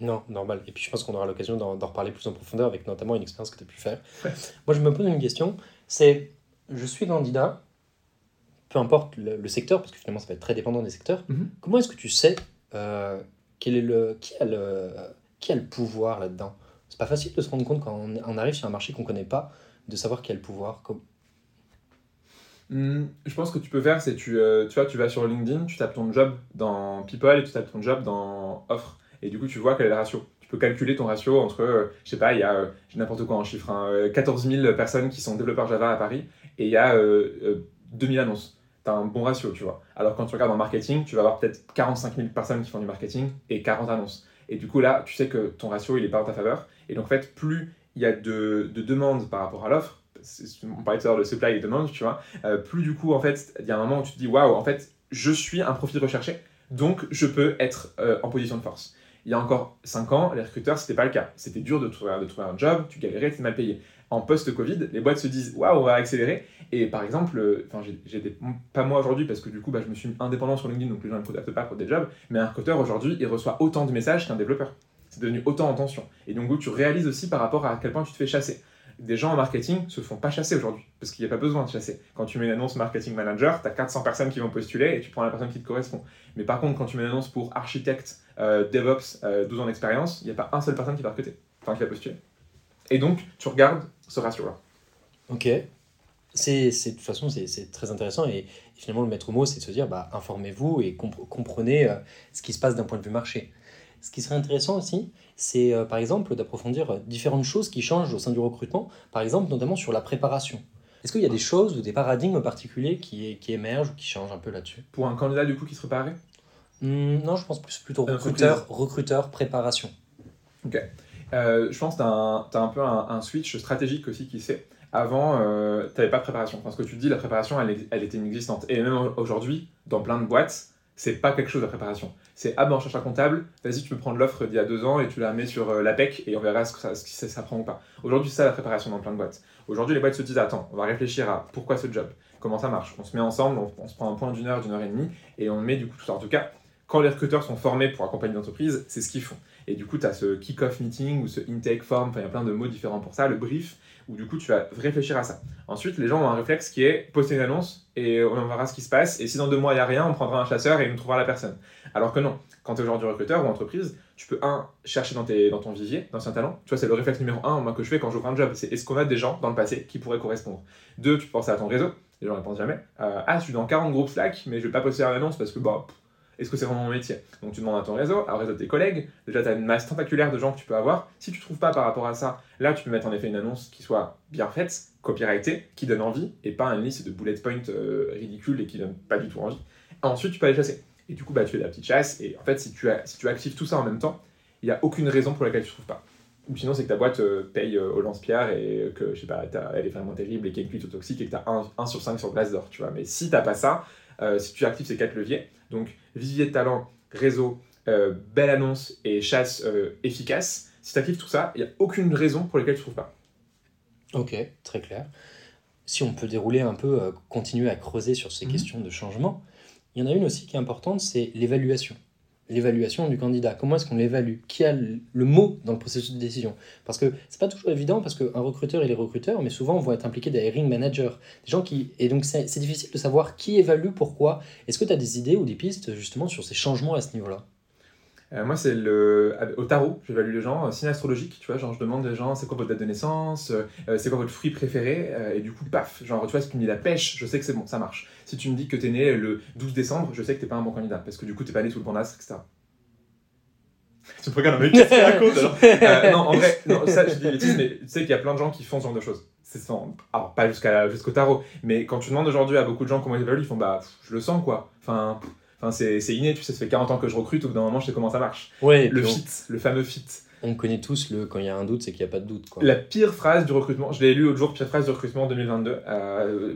Non, normal. Et puis je pense qu'on aura l'occasion d'en reparler plus en profondeur avec notamment une expérience que tu as pu faire. Ouais. Moi, je me pose une question. C'est, je suis candidat, peu importe le, le secteur, parce que finalement ça va être très dépendant des secteurs. Mhm. Comment est-ce que tu sais euh, quel est le, qui, a le, pouvoir là-dedans? C'est pas facile de se rendre compte quand on, arrive sur un marché qu'on connaît pas, de savoir qui a le pouvoir. Hmm, je pense que tu peux faire, c'est tu, euh, tu vois, tu vas sur LinkedIn, tu tapes ton job dans People et tu tapes ton job dans Offre. Et du coup, tu vois quel est le ratio. Tu peux calculer ton ratio entre, euh, je sais pas, il y a, euh, n'importe quoi en chiffre, hein, euh, 14 000 personnes qui sont développeurs Java à Paris et il y a euh, euh, 2000 annonces. Tu as un bon ratio, tu vois. Alors quand tu regardes en marketing, tu vas avoir peut-être 45 000 personnes qui font du marketing et 40 annonces. Et du coup, là, tu sais que ton ratio, il est pas en ta faveur. Et donc, en fait, plus il y a de, de demandes par rapport à l'offre, on parlait tout à l'heure de supply et demande, tu vois, euh, plus du coup, en fait, il y a un moment où tu te dis, waouh, en fait, je suis un profil recherché, donc je peux être euh, en position de force. Il y a encore 5 ans, les recruteurs, c'était pas le cas. C'était dur de trouver, de trouver un job, tu galérais, tu mal payé. En post-Covid, les boîtes se disent, waouh, on va accélérer. Et par exemple, euh, enfin, j'ai- pas moi aujourd'hui, parce que du coup, bah, je me suis indépendant sur LinkedIn, donc les gens ne me contactent pas pour des jobs, mais un recruteur aujourd'hui, il reçoit autant de messages qu'un développeur. C'est devenu autant en tension. Et donc, tu réalises aussi par rapport à quel point tu te fais chasser des gens en marketing se font pas chasser aujourd'hui, parce qu'il n'y a pas besoin de chasser. Quand tu mets une annonce marketing manager, tu as 400 personnes qui vont postuler et tu prends la personne qui te correspond. Mais par contre, quand tu mets une annonce pour architecte, euh, DevOps, euh, 12 ans d'expérience, il n'y a pas un seul personne qui va recruter, enfin qui va postuler. Et donc, tu regardes ce ratio-là. Ok. C'est, de toute façon, c'est, très intéressant. Et, et finalement, le maître mot, c'est de se dire bah, informez-vous et compre- comprenez euh, ce qui se passe d'un point de vue marché. Ce qui serait intéressant aussi, c'est euh, par exemple d'approfondir euh, différentes choses qui changent au sein du recrutement, par exemple notamment sur la préparation. Est-ce qu'il y a des choses ou des paradigmes particuliers qui, qui émergent ou qui changent un peu là-dessus? Pour un candidat du coup qui se préparait, Hmm, Non, je pense plus plutôt recruteur, recruteur, préparation. Euh, je pense que tu as, un peu un, switch stratégique aussi qui s'est. Avant, euh, tu n'avais pas de préparation. Parce que tu dis, la préparation, elle, était inexistante. Et même aujourd'hui, dans plein de boîtes, c'est pas quelque chose de préparation. C'est ah ben on cherche un comptable, vas-y tu peux prendre l'offre d'il y a deux ans et tu la mets sur euh, et on verra ce que ça, ce prend ou pas. Aujourd'hui c'est ça la préparation dans plein de boîtes. Aujourd'hui les boîtes se disent attends, on va réfléchir à pourquoi ce job, comment ça marche? On se met ensemble, on, se prend un point d'une heure, d'une heure et demie et on met du coup tout ça. En tout cas, quand les recruteurs sont formés pour accompagner l'entreprise, c'est ce qu'ils font. Et du coup, tu as ce kick-off meeting ou ce intake form, enfin il y a plein de mots différents pour ça, le brief, où du coup tu vas réfléchir à ça. Ensuite, les gens ont un réflexe qui est poster une annonce et on verra ce qui se passe. Et si dans deux mois il n'y a rien, on prendra un chasseur et on trouvera la personne. Alors que non, quand tu es aujourd'hui recruteur ou entreprise, tu peux un, chercher dans, tes, dans ton vivier d'anciens talents. Tu vois, c'est le réflexe numéro un moi, que je fais quand j'ouvre un job. C'est est-ce qu'on a des gens dans le passé qui pourraient correspondre? Deux, tu penses à ton réseau. Les gens ne répondent jamais. Euh, ah, je suis dans 40 groupes Slack, mais je vais pas poster une annonce parce que bah, est-ce que c'est vraiment mon métier? Donc tu demandes à ton réseau, à réseau de tes collègues. Déjà, tu as une masse tentaculaire de gens que tu peux avoir. Si tu ne trouves pas par rapport à ça, là, tu peux mettre en effet une annonce qui soit bien faite, copyrightée, qui donne envie, et pas une liste de bullet points euh, ridicules et qui donne pas du tout envie. Ensuite, tu peux aller chasser. Et du coup, bah, tu fais de la petite chasse. Et en fait, si tu, as, si tu actives tout ça en même temps, il n'y a aucune raison pour laquelle tu ne trouves pas. Ou sinon, c'est que ta boîte euh, paye euh, au lance-pierre et que, je sais pas, elle est vraiment terrible et qu'elle est toxique et que tu as 1, sur 5 sur place d'or, tu vois. Mais si tu n'as pas ça, si tu actives ces quatre leviers, donc vivier de talent, réseau, euh, belle annonce et chasse euh, efficace, si tu actives tout ça, il n'y a aucune raison pour laquelle tu ne trouves pas. Ok, très clair. Si on peut dérouler un peu, euh, continuer à creuser sur ces mhm. questions de changement, il y en a une aussi qui est importante, c'est l'évaluation l'évaluation du candidat. Comment est-ce qu'on l'évalue? Qui a le mot dans le processus de décision? Parce que c'est pas toujours évident parce qu'un recruteur il est recruteur, mais souvent on vont être impliqués des hiring managers, des gens qui et donc c'est difficile de savoir qui évalue pourquoi. Est-ce que tu as des idées ou des pistes justement sur ces changements à ce niveau-là? Euh, moi, c'est le au tarot, j'évalue les gens, signe astrologique, tu vois, genre je demande aux gens c'est quoi votre date de naissance, euh, c'est quoi votre fruit préféré, euh, et du coup, paf, genre tu vois, si tu me dis la pêche, je sais que c'est bon, ça marche. Si tu me dis que t'es né le 12 décembre, je sais que t'es pas un bon candidat, parce que du coup, t'es pas né sous le bon astre, etc. Tu me regardes, mais qu'est-ce qu'il raconte alors Non, en vrai, non, ça, je dis des bêtises, mais tu sais qu'il y a plein de gens qui font ce genre de choses. C'est sans... Alors, pas jusqu'à jusqu'au tarot, mais quand tu demandes aujourd'hui à beaucoup de gens comment ils évaluent, ils font bah, je le sens quoi. Enfin, Enfin, c'est inné, tu sais, ça fait 40 ans que je recrute, au bout d'un moment, je sais comment ça marche. Ouais, le fit, le fameux fit. On connaît tous le quand il y a un doute, c'est qu'il n'y a pas de doute. Quoi. La pire phrase du recrutement, je l'ai lu l'autre jour, pire phrase du recrutement 2022, euh,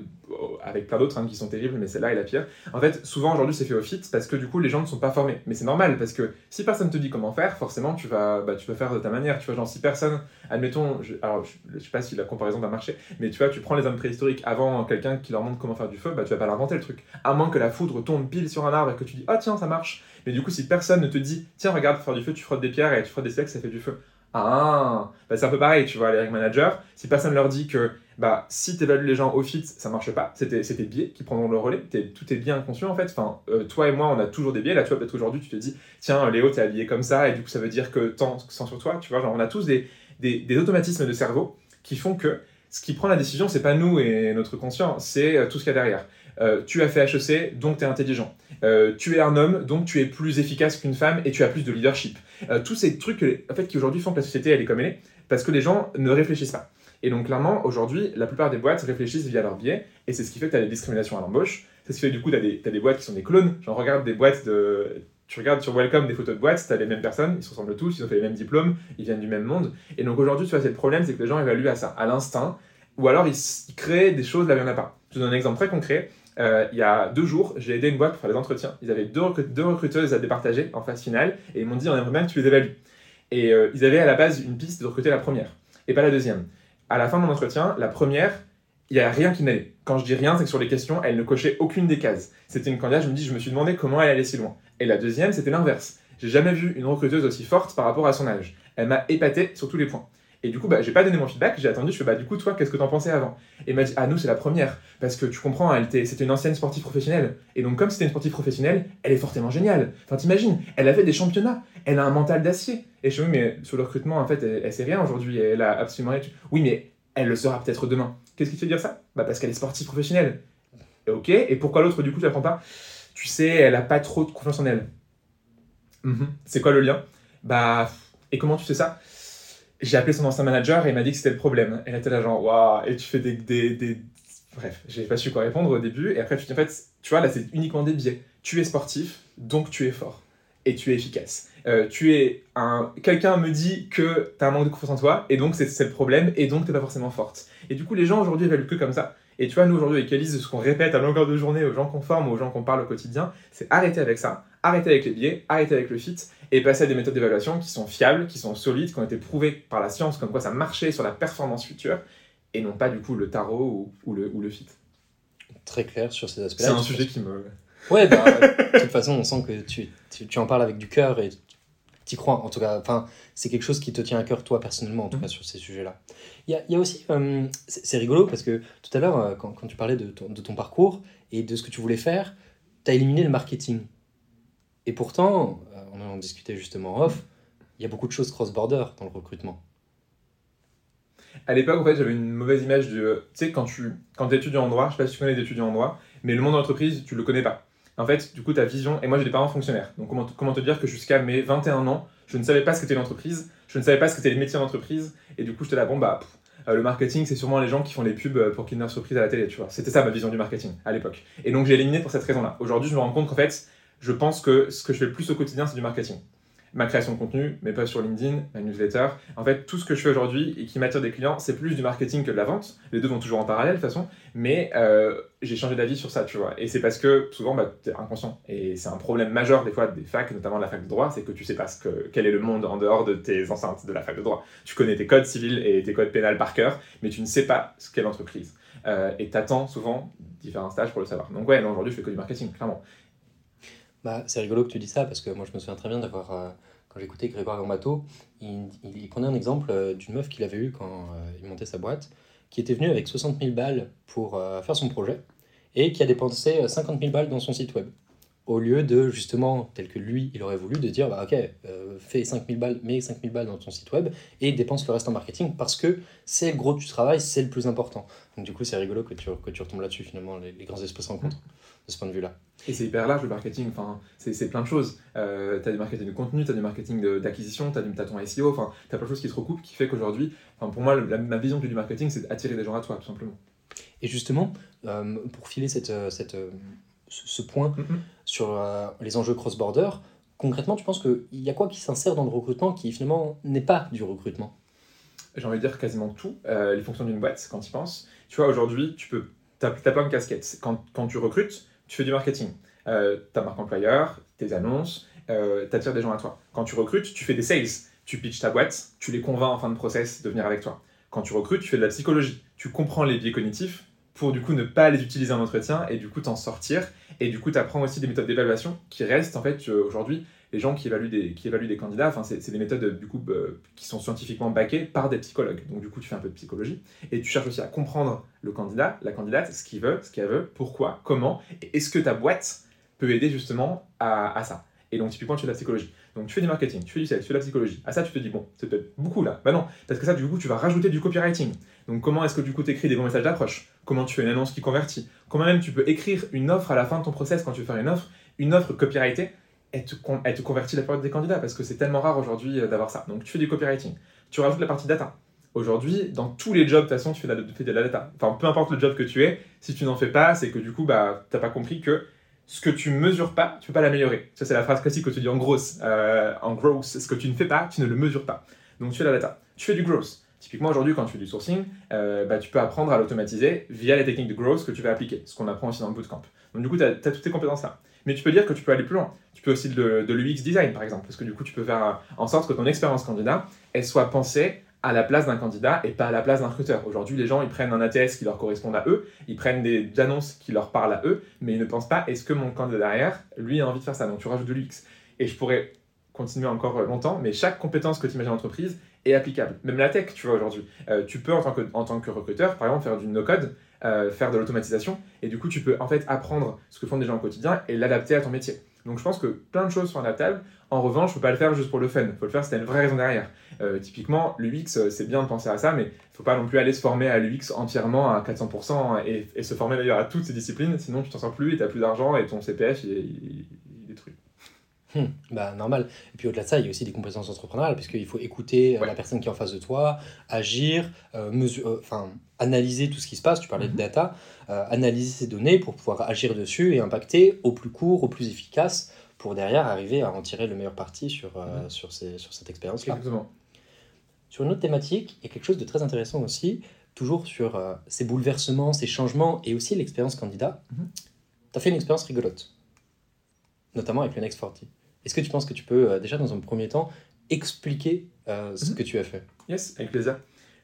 avec plein d'autres hein, qui sont terribles, mais celle-là est la pire. En fait, souvent aujourd'hui c'est fait au fit parce que du coup les gens ne sont pas formés. Mais c'est normal parce que si personne te dit comment faire, forcément tu vas, bah, tu vas faire de ta manière. Tu vois, genre si personne, admettons, alors je, sais pas si la comparaison va marcher, mais tu vois, tu prends les hommes préhistoriques avant quelqu'un qui leur montre comment faire du feu, bah tu vas pas l'inventer le truc. À moins que la foudre tombe pile sur un arbre et que tu dis, ah tiens, ça marche. Mais du coup, si personne ne te dit, tiens, regarde, faire du feu, tu frottes des pierres et tu frottes des steaks, ça fait du feu. Ah, bah c'est un peu pareil, tu vois, les managers, si personne leur dit que bah, si tu évalues les gens au fit, ça marche pas, c'est tes biais qui prendront le relais, tout est bien conscient en fait. Enfin, euh, toi et moi, on a toujours des biais. Là, tu vois, peut-être aujourd'hui, tu te dis, tiens, Léo, t'es habillé comme ça, et du coup, ça veut dire que tant sans sur toi, tu vois, genre, on a tous des, des, automatismes de cerveau qui font que ce qui prend la décision, c'est pas nous et notre conscient, c'est euh, tout ce qu'il y a derrière. Euh, tu as fait HEC, donc tu es intelligent. tu es un homme, donc tu es plus efficace qu'une femme et tu as plus de leadership. Tous ces trucs en fait, qui aujourd'hui font que la société elle est comme elle est, parce que les gens ne réfléchissent pas. Et donc clairement, aujourd'hui, la plupart des boîtes réfléchissent via leur biais, et c'est ce qui fait que tu as des discriminations à l'embauche. C'est ce qui fait que du coup, tu as, as, des boîtes qui sont des clones. Genre, regarde des boîtes de. Tu regardes sur Welcome des photos de boîtes, tu as les mêmes personnes, ils se ressemblent tous, ils ont fait les mêmes diplômes, ils viennent du même monde. Et donc aujourd'hui, tu vois, c'est le problème, c'est que les gens évaluent à ça, à l'instinct, ou alors ils, créent des choses là où il n'y en a pas. Je te donne un exemple très concret. Euh, il y a deux jours, j'ai aidé une boîte pour faire des entretiens. Ils avaient deux, deux recruteuses à départager en phase finale, et ils m'ont dit on aimerait bien que tu les évalues. Et euh, ils avaient à la base une piste de recruter la première, et pas la deuxième. À la fin de mon entretien, la première, il n'y a rien qui n'allait. Quand je dis rien, c'est que sur les questions, elle ne cochait aucune des cases. C'était une candidate, je me dis, je me suis demandé comment elle allait si loin. Et la deuxième, c'était l'inverse. J'ai jamais vu une recruteuse aussi forte par rapport à son âge. Elle m'a épaté sur tous les points. Et du coup, bah, j'ai pas donné mon feedback, j'ai attendu, je fais, bah, du coup, toi, qu'est-ce que t'en pensais avant? Et m'a dit, ah, nous, c'est la première. Parce que tu comprends, elle était, c'était une ancienne sportive professionnelle. Et donc, comme c'était une sportive professionnelle, elle est fortement géniale. Enfin, t'imagines, elle a fait des championnats, elle a un mental d'acier. Et je me dis, mais sur le recrutement, en fait, elle, sait rien aujourd'hui, elle a absolument rien. Oui, mais elle le sera peut-être demain. Qu'est-ce qui te fait dire ça? Bah, parce qu'elle est sportive professionnelle. ok, et pourquoi l'autre, du coup, tu l'apprends pas? Tu sais, elle a pas trop de confiance en elle. Mhm. C'est quoi le lien? Bah, et comment tu sais ça? J'ai appelé son ancien manager et il m'a dit que c'était le problème. Elle était là genre, waouh, et tu fais des, des. Bref, j'ai pas su quoi répondre au début. Et après, tu dis, en fait, tu vois, là, c'est uniquement des biais. Tu es sportif, donc tu es fort. et tu es efficace. Euh, tu es un... Quelqu'un me dit que tu as un manque de confiance en toi, et donc c'est le problème, et donc tu pas forcément forte. Et du coup, les gens aujourd'hui évaluent que comme ça. Et tu vois, nous aujourd'hui avec Elise, ce qu'on répète à longueur de journée aux gens qu'on forme, aux gens qu'on parle au quotidien, c'est arrêter avec ça, arrêter avec les biais, arrêter avec le fit, et passer à des méthodes d'évaluation qui sont fiables, qui sont solides, qui ont été prouvées par la science, comme quoi ça marchait sur la performance future, et non pas du coup le tarot ou, ou le, ou le fit. Très clair sur ces aspects-là. C'est un sujet qui me... Ouais, bah, de toute façon, on sent que tu, tu, tu en parles avec du cœur et tu crois. En tout cas, enfin, c'est quelque chose qui te tient à cœur, toi, personnellement, en tout Mhm. cas, sur ces sujets-là. Il y y a aussi, euh, c'est c'est rigolo parce que tout à l'heure, euh, quand, quand tu parlais de ton, de ton parcours et de ce que tu voulais faire, tu as éliminé le marketing. Et pourtant, euh, on en discutait justement en off, il y a beaucoup de choses cross-border dans le recrutement. À l'époque, en fait, j'avais une mauvaise image du. Tu sais, quand tu quand es étudiant en droit, je sais pas si tu connais des étudiants en droit, mais le monde de l'entreprise, tu le connais pas. En fait, du coup, ta vision. Et moi, j'ai des parents fonctionnaires. Donc, comment, comment te dire que jusqu'à mes 21 ans, je ne savais pas ce qu'était l'entreprise, je ne savais pas ce qu'étaient les métiers d'entreprise, et du coup, j'étais là, bon, bah. euh, le marketing, c'est sûrement les gens qui font les pubs euh, pour Kinder Surprise à la télé, tu vois. C'était ça ma vision du marketing à l'époque. Et donc, j'ai éliminé pour cette raison-là. Aujourd'hui, je me rends compte qu'en fait, je pense que ce que je fais le plus au quotidien, c'est du marketing. Ma création de contenu, mes posts sur LinkedIn, ma newsletter, en fait, tout ce que je fais aujourd'hui et qui m'attire des clients, c'est plus du marketing que de la vente. Les deux vont toujours en parallèle, de toute façon. Mais euh, j'ai changé d'avis sur ça, tu vois. Et c'est parce que souvent, bah, t'es inconscient. Et c'est un problème majeur, des fois, des facs, notamment de la fac de droit, c'est que tu sais pas ce que, quel est le monde en dehors de tes enceintes de la fac de droit. Tu connais tes codes civils et tes codes pénals par cœur, mais tu ne sais pas ce qu'est l'entreprise. Euh, et t'attends souvent différents stages pour le savoir. Donc, ouais, aujourd'hui, je fais que du marketing, clairement. Bah, c'est rigolo que tu dis ça parce que moi je me souviens très bien d'avoir, euh, quand j'écoutais Grégoire Gambato, il, il, prenait un exemple euh, d'une meuf qu'il avait eue quand euh, il montait sa boîte, qui était venue avec 60 000 balles pour faire son projet et qui a dépensé euh, 50 000 balles dans son site web. Au lieu de justement, tel que lui, il aurait voulu, de dire bah, ok, euh, fais 5 000 balles, mets 5 000 balles dans ton site web et dépense le reste en marketing parce que c'est le gros du travail, c'est le plus important. Donc du coup, c'est rigolo que tu, que tu retombes là-dessus finalement, les, les grands esprits se rencontrent de ce point de vue-là. Et c'est hyper large le marketing, enfin, c'est plein de choses. Euh, tu as du marketing de contenu, tu as du marketing d'acquisition, tu as, ton SEO, enfin, tu as plein de choses qui se recoupent qui fait qu'aujourd'hui, enfin, pour moi, la- ma vision du marketing, c'est d'attirer des gens à toi, tout simplement. Et justement, euh, pour filer cette, euh, cette, euh, ce point Mhm. sur euh, les enjeux cross-border, concrètement, tu penses qu'il y a quoi qui s'insère dans le recrutement qui finalement n'est pas du recrutement? J'ai envie de dire quasiment tout, euh, les fonctions d'une boîte, quand tu y penses. Tu vois, aujourd'hui, tu peux, tu as, plein de casquettes. Quand, quand tu recrutes, tu fais du marketing. Euh, ta marque employeur, tes annonces, euh, tu attires des gens à toi. Quand tu recrutes, tu fais des sales. Tu pitches ta boîte, tu les convaincs en fin de process de venir avec toi. Quand tu recrutes, tu fais de la psychologie. Tu comprends les biais cognitifs pour du coup ne pas les utiliser en entretien et du coup t'en sortir. Et du coup, tu aussi des méthodes d'évaluation qui restent en fait euh, aujourd'hui les gens qui évaluent des, qui évaluent des candidats, enfin, c'est des méthodes du coup, euh, qui sont scientifiquement backées par des psychologues. Donc du coup, tu fais un peu de psychologie et tu cherches aussi à comprendre le candidat, la candidate, ce qu'il veut, ce qu'elle veut, pourquoi, comment, et est-ce que ta boîte peut aider justement à, à ça. Et donc typiquement, tu fais de la psychologie. Donc tu fais du marketing, tu fais du sales, tu fais de la psychologie. À ça, tu te dis, bon, c'est peut-être beaucoup là. Bah non, parce que ça, du coup, tu vas rajouter du copywriting. Donc comment est-ce que du coup, tu écris des bons messages d'approche? Comment tu fais une annonce qui convertit? Comment même tu peux écrire une offre à la fin de ton process quand tu veux faire une offre, une offre copyrightée elle te, con- convertit la plupart des candidats parce que c'est tellement rare aujourd'hui euh, d'avoir ça. Donc tu fais du copywriting. Tu rajoutes la partie data. Aujourd'hui, dans tous les jobs, de toute façon, tu fais de la, tu fais de la data. Enfin, peu importe le job que tu es, si tu n'en fais pas, c'est que du coup, bah, t'as pas compris que ce que tu mesures pas, tu peux pas l'améliorer. Ça, c'est la phrase classique que tu dis en grosse. Euh, en gross, ce que tu ne fais pas, tu ne le mesures pas. Donc tu fais la data. Tu fais du growth. Typiquement, aujourd'hui, quand tu fais du sourcing, euh, bah, tu peux apprendre à l'automatiser via les techniques de growth que tu vas appliquer, ce qu'on apprend aussi dans le bootcamp. Donc du coup, tu as, toutes tes compétences là. Mais tu peux dire que tu peux aller plus loin. Tu peux aussi de, de l'UX design, par exemple, parce que du coup, tu peux faire euh, en sorte que ton expérience candidat, elle soit pensée à la place d'un candidat et pas à la place d'un recruteur. Aujourd'hui, les gens, ils prennent un ATS qui leur correspond à eux, ils prennent des annonces qui leur parlent à eux, mais ils ne pensent pas, est-ce que mon candidat derrière, lui, a envie de faire ça? Donc tu rajoutes de l'UX. Et je pourrais continuer encore longtemps, mais chaque compétence que tu imagines en entreprise est applicable. Même la tech, tu vois, aujourd'hui. Euh, tu peux, en tant, que, en tant que recruteur, par exemple, faire du no-code, euh, faire de l'automatisation, et du coup, tu peux en fait apprendre ce que font des gens au quotidien et l'adapter à ton métier. Donc je pense que plein de choses sont adaptables. En revanche, faut pas le faire juste pour le fun. Faut le faire si tu as une vraie raison derrière. Euh, typiquement, l'UX, euh, c'est bien de penser à ça, mais il faut pas non plus aller se former à l'UX entièrement à 400% et, se former d'ailleurs à toutes ces disciplines, sinon tu t'en sors plus et tu n'as plus d'argent et ton CPF il. Hum, bah, normal. Et puis au-delà de ça, il y a aussi des compétences entrepreneuriales, puisqu'il faut écouter euh, Ouais. la personne qui est en face de toi, agir, euh, euh, analyser tout ce qui se passe. Tu parlais Mhm. de data, euh, analyser ces données pour pouvoir agir dessus et impacter au plus court, au plus efficace pour derrière arriver à en tirer le meilleur parti sur, sur, ces, sur cette expérience-là. Exactement. Sur une autre thématique, il y a quelque chose de très intéressant aussi, toujours sur ces bouleversements, ces changements et aussi l'expérience candidat. Mhm. Tu as fait une expérience rigolote, notamment avec le Next 40. Est-ce que tu penses que tu peux, euh, déjà dans un premier temps, expliquer euh, ce Mhm. que tu as fait? Yes, avec plaisir.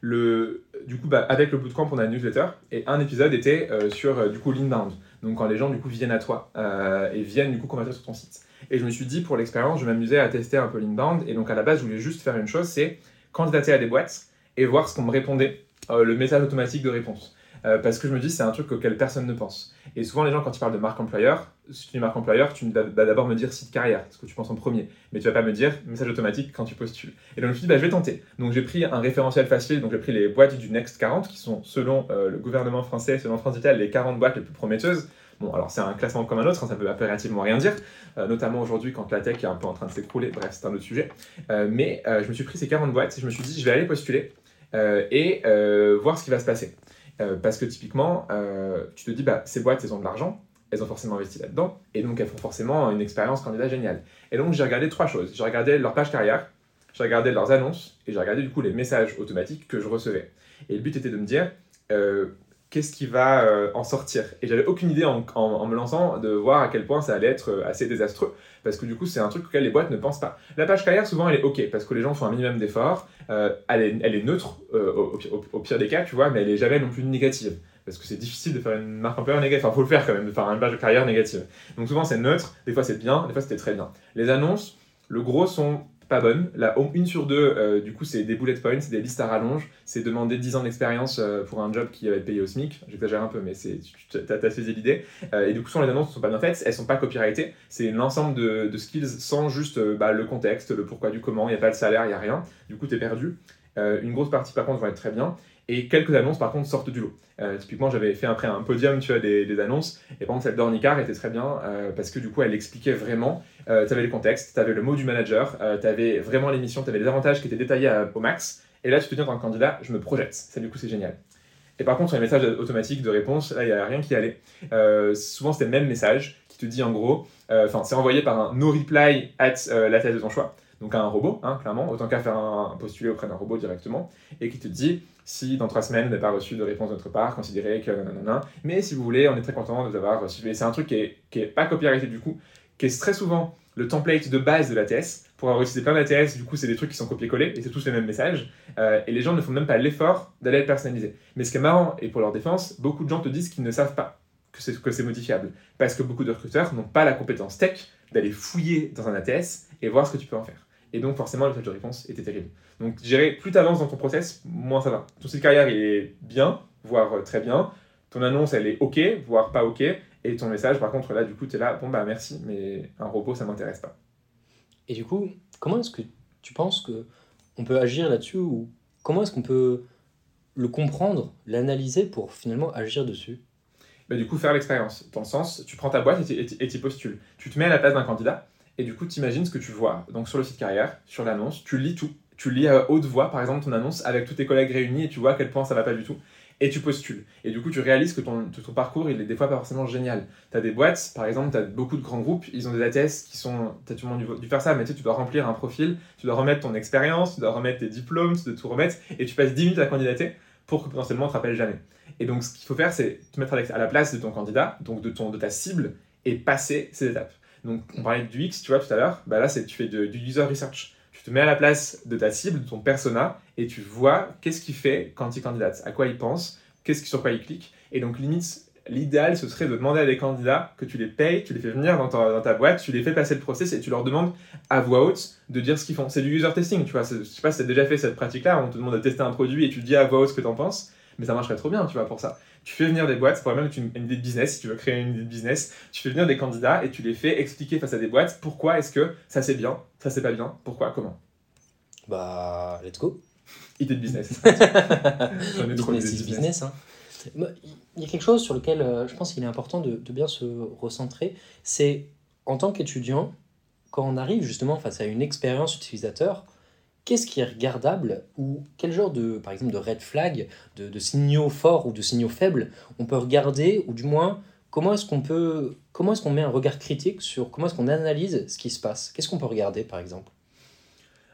Le, du coup, bah, avec le bootcamp, on a une newsletter et un épisode était euh, sur du coup l'inbound. Donc quand les gens du coup viennent à toi euh, et viennent du coup convertir sur ton site. Et je me suis dit pour l'expérience, je m'amusais à tester un peu l'inbound et donc à la base, je voulais juste faire une chose, c'est candidater à des boîtes et voir ce qu'on me répondait, euh, le message automatique de réponse. Euh, parce que je me dis c'est un truc auquel personne ne pense. Et souvent les gens quand ils parlent de marque employeur, si tu dis marque employeur, tu vas d'abord me dire site carrière, ce que tu penses en premier, mais tu vas pas me dire message automatique quand tu postules. Et donc je me suis dit bah, je vais tenter. Donc j'ai pris un référentiel facile, donc j'ai pris les boîtes du Next 40 qui sont selon euh, le gouvernement français, selon France les 40 boîtes les plus prometteuses. Bon, alors c'est un classement comme un autre, hein, ça peut impérativement rien dire, euh, notamment aujourd'hui quand la tech est un peu en train de s'écrouler, bref, c'est un autre sujet. Mais je me suis pris ces 40 boîtes et je me suis dit, je vais aller postuler et voir ce qui va se passer. Euh, parce que typiquement, euh, tu te dis, bah, ces boîtes, elles ont de l'argent, elles ont forcément investi là-dedans, et donc elles font forcément une expérience candidat géniale. Et donc j'ai regardé trois choses. J'ai regardé leur page carrière, j'ai regardé leurs annonces, et j'ai regardé du coup les messages automatiques que je recevais. Et le but était de me dire, euh, qu'est-ce qui va en sortir? Et j'avais aucune idée en, me lançant de voir à quel point ça allait être assez désastreux, parce que du coup c'est un truc auquel les boîtes ne pensent pas. La page carrière souvent elle est ok, parce que les gens font un minimum d'efforts, euh, elle, est, neutre euh, au, pire des cas, tu vois, mais elle est jamais non plus négative. Parce que c'est difficile de faire une marque employeur négative, enfin faut le faire quand même, de faire une page carrière négative. Donc souvent c'est neutre, des fois c'est bien, des fois c'était très bien. Les annonces, le gros sont pas bonnes. La home, une sur deux, euh, du coup, c'est des bullet points, des listes à rallonge. C'est demander 10 ans d'expérience euh, pour un job qui va être payé au SMIC. J'exagère un peu, mais tu as, saisi l'idée. Euh, et du coup, souvent, les annonces ne sont pas bien faites, elles sont pas copyrightées. C'est l'ensemble de, de skills sans juste bah, le contexte, le pourquoi du comment. Il n'y a pas de salaire, il n'y a rien. Du coup, tu es perdu. Une grosse partie, par contre, vont être très bien. Et quelques annonces, par contre, sortent du lot. Euh, typiquement, j'avais fait après un podium, tu vois, des, annonces. Et par contre, celle d'Ornicar était très bien euh, parce que du coup, elle expliquait vraiment. Euh, tu avais le contexte, tu avais le mot du manager, tu avais vraiment l'émission, tu avais les avantages qui étaient détaillés à- au max. Et là, tu te dis en tant que candidat, je me projette. Ça, du coup, c'est génial. Et par contre, sur les messages automatiques de réponse, là, il n'y a rien qui allait. Souvent, c'était le même message qui te dit en gros, enfin, c'est envoyé par un no reply at la thèse de ton choix. Donc à un robot, hein, clairement, autant qu'à faire un, un postuler auprès d'un robot directement, et qui te dit si dans trois semaines vous n'avez pas reçu de réponse de notre part, considérez que nanana, mais si vous voulez, on est très content de vous avoir reçu. C'est un truc qui est, qui est pas copyrighté du coup, qui est très souvent le template de base de l'ATS. Pour avoir utilisé plein d'ATS, du coup, c'est des trucs qui sont copiés-collés et c'est tous les mêmes messages. Euh, et les gens ne font même pas l'effort d'aller le personnaliser. Mais ce qui est marrant, et pour leur défense, beaucoup de gens te disent qu'ils ne savent pas que c'est que c'est modifiable. Parce que beaucoup de recruteurs n'ont pas la compétence tech d'aller fouiller dans un ATS et voir ce que tu peux en faire. Et donc, forcément, le message de réponse était terrible. Donc, dirais, plus tu avances dans ton process, moins ça va. Ton site carrière, il est bien, voire euh, très bien. Ton annonce, elle est OK, voire pas OK. Et ton message, par contre, là, du coup, tu es là, bon, bah merci, mais un robot, ça m'intéresse pas. Et du coup, comment est-ce que tu penses que on peut agir là-dessus ou comment est-ce qu'on peut le comprendre, l'analyser pour finalement agir dessus? Bah, du coup, faire l'expérience. Dans le sens, tu prends ta boîte et tu- postules. Tu te mets à la place d'un candidat et du coup, tu imagines ce que tu vois. Donc, sur le site carrière, sur l'annonce, tu lis tout. Tu lis à haute voix, par exemple, ton annonce avec tous tes collègues réunis et tu vois à quel point ça va pas du tout. Et tu postules. Et du coup, tu réalises que ton, parcours, il est des fois pas forcément génial. Tu as des boîtes, par exemple, tu as beaucoup de grands groupes, ils ont des ATS qui sont. Tu as sûrement dû, dû faire ça, mais tu dois remplir un profil, tu dois remettre ton expérience, tu dois remettre tes diplômes, tu dois tout remettre, et tu passes 10 minutes à candidater pour que potentiellement on te rappelle jamais. Et donc, ce qu'il faut faire, c'est te mettre à la place de ton candidat, donc de ta cible, et passer ces étapes. Donc, on parlait du X, tu vois, tout à l'heure, bah là, c'est tu fais du user research. Tu te mets à la place de ta cible, de ton persona, et tu vois qu'est-ce qu'il fait quand il candidate, à quoi il pense, qu'est-ce sur quoi il clique. Et donc, limite, l'idéal, ce serait de demander à des candidats que tu les payes, tu les fais venir dans ta, boîte, tu les fais passer le process et tu leur demandes à voix haute de dire ce qu'ils font. C'est du user testing, tu vois. Je sais pas si tu as déjà fait cette pratique-là, on te demande de tester un produit et tu dis à voix haute ce que tu en penses, mais ça marcherait trop bien, tu vois, pour ça. Tu fais venir des boîtes, c'est même une, une idée de business, si tu veux créer une idée de business, tu fais venir des candidats et tu les fais expliquer face à des boîtes pourquoi est-ce que ça c'est bien, ça c'est pas bien, pourquoi, comment. Bah, let's go. Idée de business. J'en ai trop business business. hein. Il y a quelque chose sur lequel euh, je pense qu'il est important de, de bien se recentrer. C'est en tant qu'étudiant, quand on arrive justement face à une expérience utilisateur, qu'est-ce qui est regardable ou quel genre de, par exemple, de red flag, de, signaux forts ou de signaux faibles on peut regarder ou du moins comment est-ce qu'on peut, comment est-ce met un regard critique sur comment est-ce qu'on analyse ce qui se passe? Qu'est-ce qu'on peut regarder par exemple?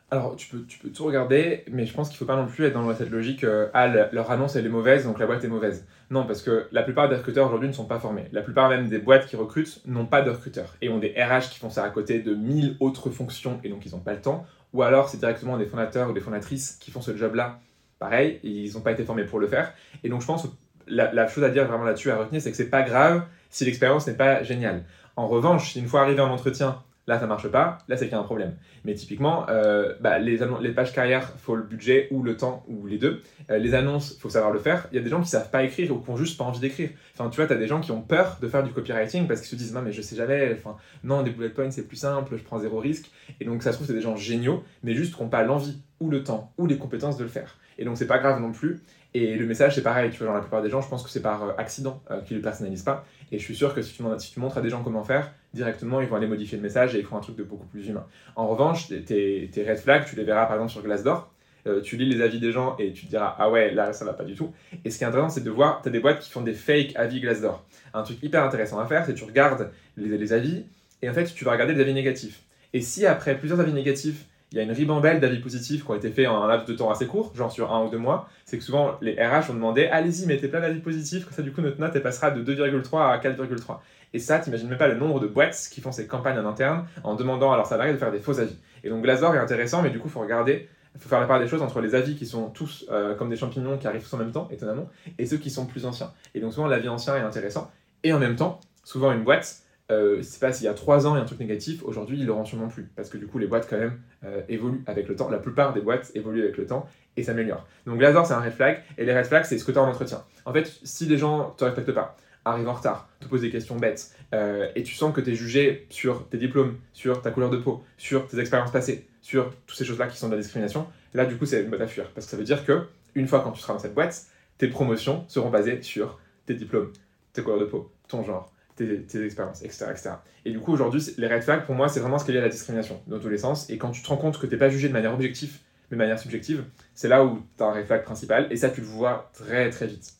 Alors, tu peux, tu peux tout regarder, mais je pense qu'il ne faut pas non plus être dans cette logique euh, ah, leur annonce elle est mauvaise, donc la boîte est mauvaise. Non, parce que la plupart des recruteurs aujourd'hui ne sont pas formés. La plupart même des boîtes qui recrutent n'ont pas de recruteurs et ont des RH qui font ça à côté de 1000 autres fonctions et donc ils n'ont pas le temps. Ou alors c'est directement des fondateurs ou des fondatrices qui font ce job-là. Pareil, ils n'ont pas été formés pour le faire. Et donc je pense que la, chose à dire vraiment là-dessus, à retenir, c'est que c'est pas grave si l'expérience n'est pas géniale. En revanche, une fois arrivé en entretien, Là, ça marche pas, là, c'est qu'il y a un problème. Mais typiquement, euh, bah, les, les, pages carrière, faut le budget ou le temps ou les deux. Euh, les annonces, faut savoir le faire. Il y a des gens qui savent pas écrire ou qui ont juste pas envie d'écrire. Enfin, tu vois, tu as des gens qui ont peur de faire du copywriting parce qu'ils se disent non, mais je sais jamais. Enfin, non, des bullet points, c'est plus simple, je prends zéro risque. Et donc, ça se trouve, c'est des gens géniaux, mais juste qui n'ont pas l'envie ou le temps ou les compétences de le faire. Et donc, c'est pas grave non plus. Et le message, c'est pareil, tu vois, la plupart des gens, je pense que c'est par euh, accident qu'ils ne le personnalisent pas. Et je suis sûr que si tu montres à des gens comment faire, directement, ils vont aller modifier le message et ils font un truc de beaucoup plus humain. En revanche, tes, red flags, tu les verras par exemple sur Glassdoor. Euh, tu lis les avis des gens et tu te diras ah ouais là ça va pas du tout et ce qui est intéressant c'est de voir tu as des boîtes qui font des fake avis Glassdoor un truc hyper intéressant à faire c'est que tu regardes les, les avis et en fait tu vas regarder les avis négatifs et si après plusieurs avis négatifs il y a une ribambelle d'avis positifs qui ont été faits en un laps de temps assez court, genre sur un ou deux mois, c'est que souvent les RH ont demandé allez-y, mettez plein d'avis positifs, comme ça du coup notre note elle passera de 2,3 à 4,3. Et ça, t'imagines même pas le nombre de boîtes qui font ces campagnes en interne en demandant à leurs salariés de faire des faux avis. Et donc Glazor est intéressant, mais du coup, il faut regarder, il faut faire la part des choses entre les avis qui sont tous euh, comme des champignons qui arrivent tous en même temps, étonnamment, et ceux qui sont plus anciens. Et donc souvent, l'avis ancien est intéressant. Et en même temps, souvent une boîte, euh, c'est pas s'il y a trois ans il y a un truc négatif, aujourd'hui ils l'auront sûrement plus. Parce que du coup, les boîtes quand même euh, évoluent avec le temps. La plupart des boîtes évoluent avec le temps et s'améliorent. Donc Glazor, c'est un red flag. Et les red flags, c'est ce que tu en entretien. En fait, si les gens te respectent pas, arrive en retard, te pose des questions bêtes, euh, et tu sens que tu es jugé sur tes diplômes, sur ta couleur de peau, sur tes expériences passées, sur toutes ces choses-là qui sont de la discrimination, là du coup c'est une boîte à fuir. Parce que ça veut dire que, une fois quand tu seras dans cette boîte, tes promotions seront basées sur tes diplômes, tes couleurs de peau, ton genre, tes, expériences, etc., etc. Et du coup aujourd'hui, les red flags pour moi c'est vraiment ce qu'il y a à la discrimination, dans tous les sens, et quand tu te rends compte que tu n'es pas jugé de manière objective, mais de manière subjective, c'est là où tu as un red flag principal, et ça tu le vois très très vite.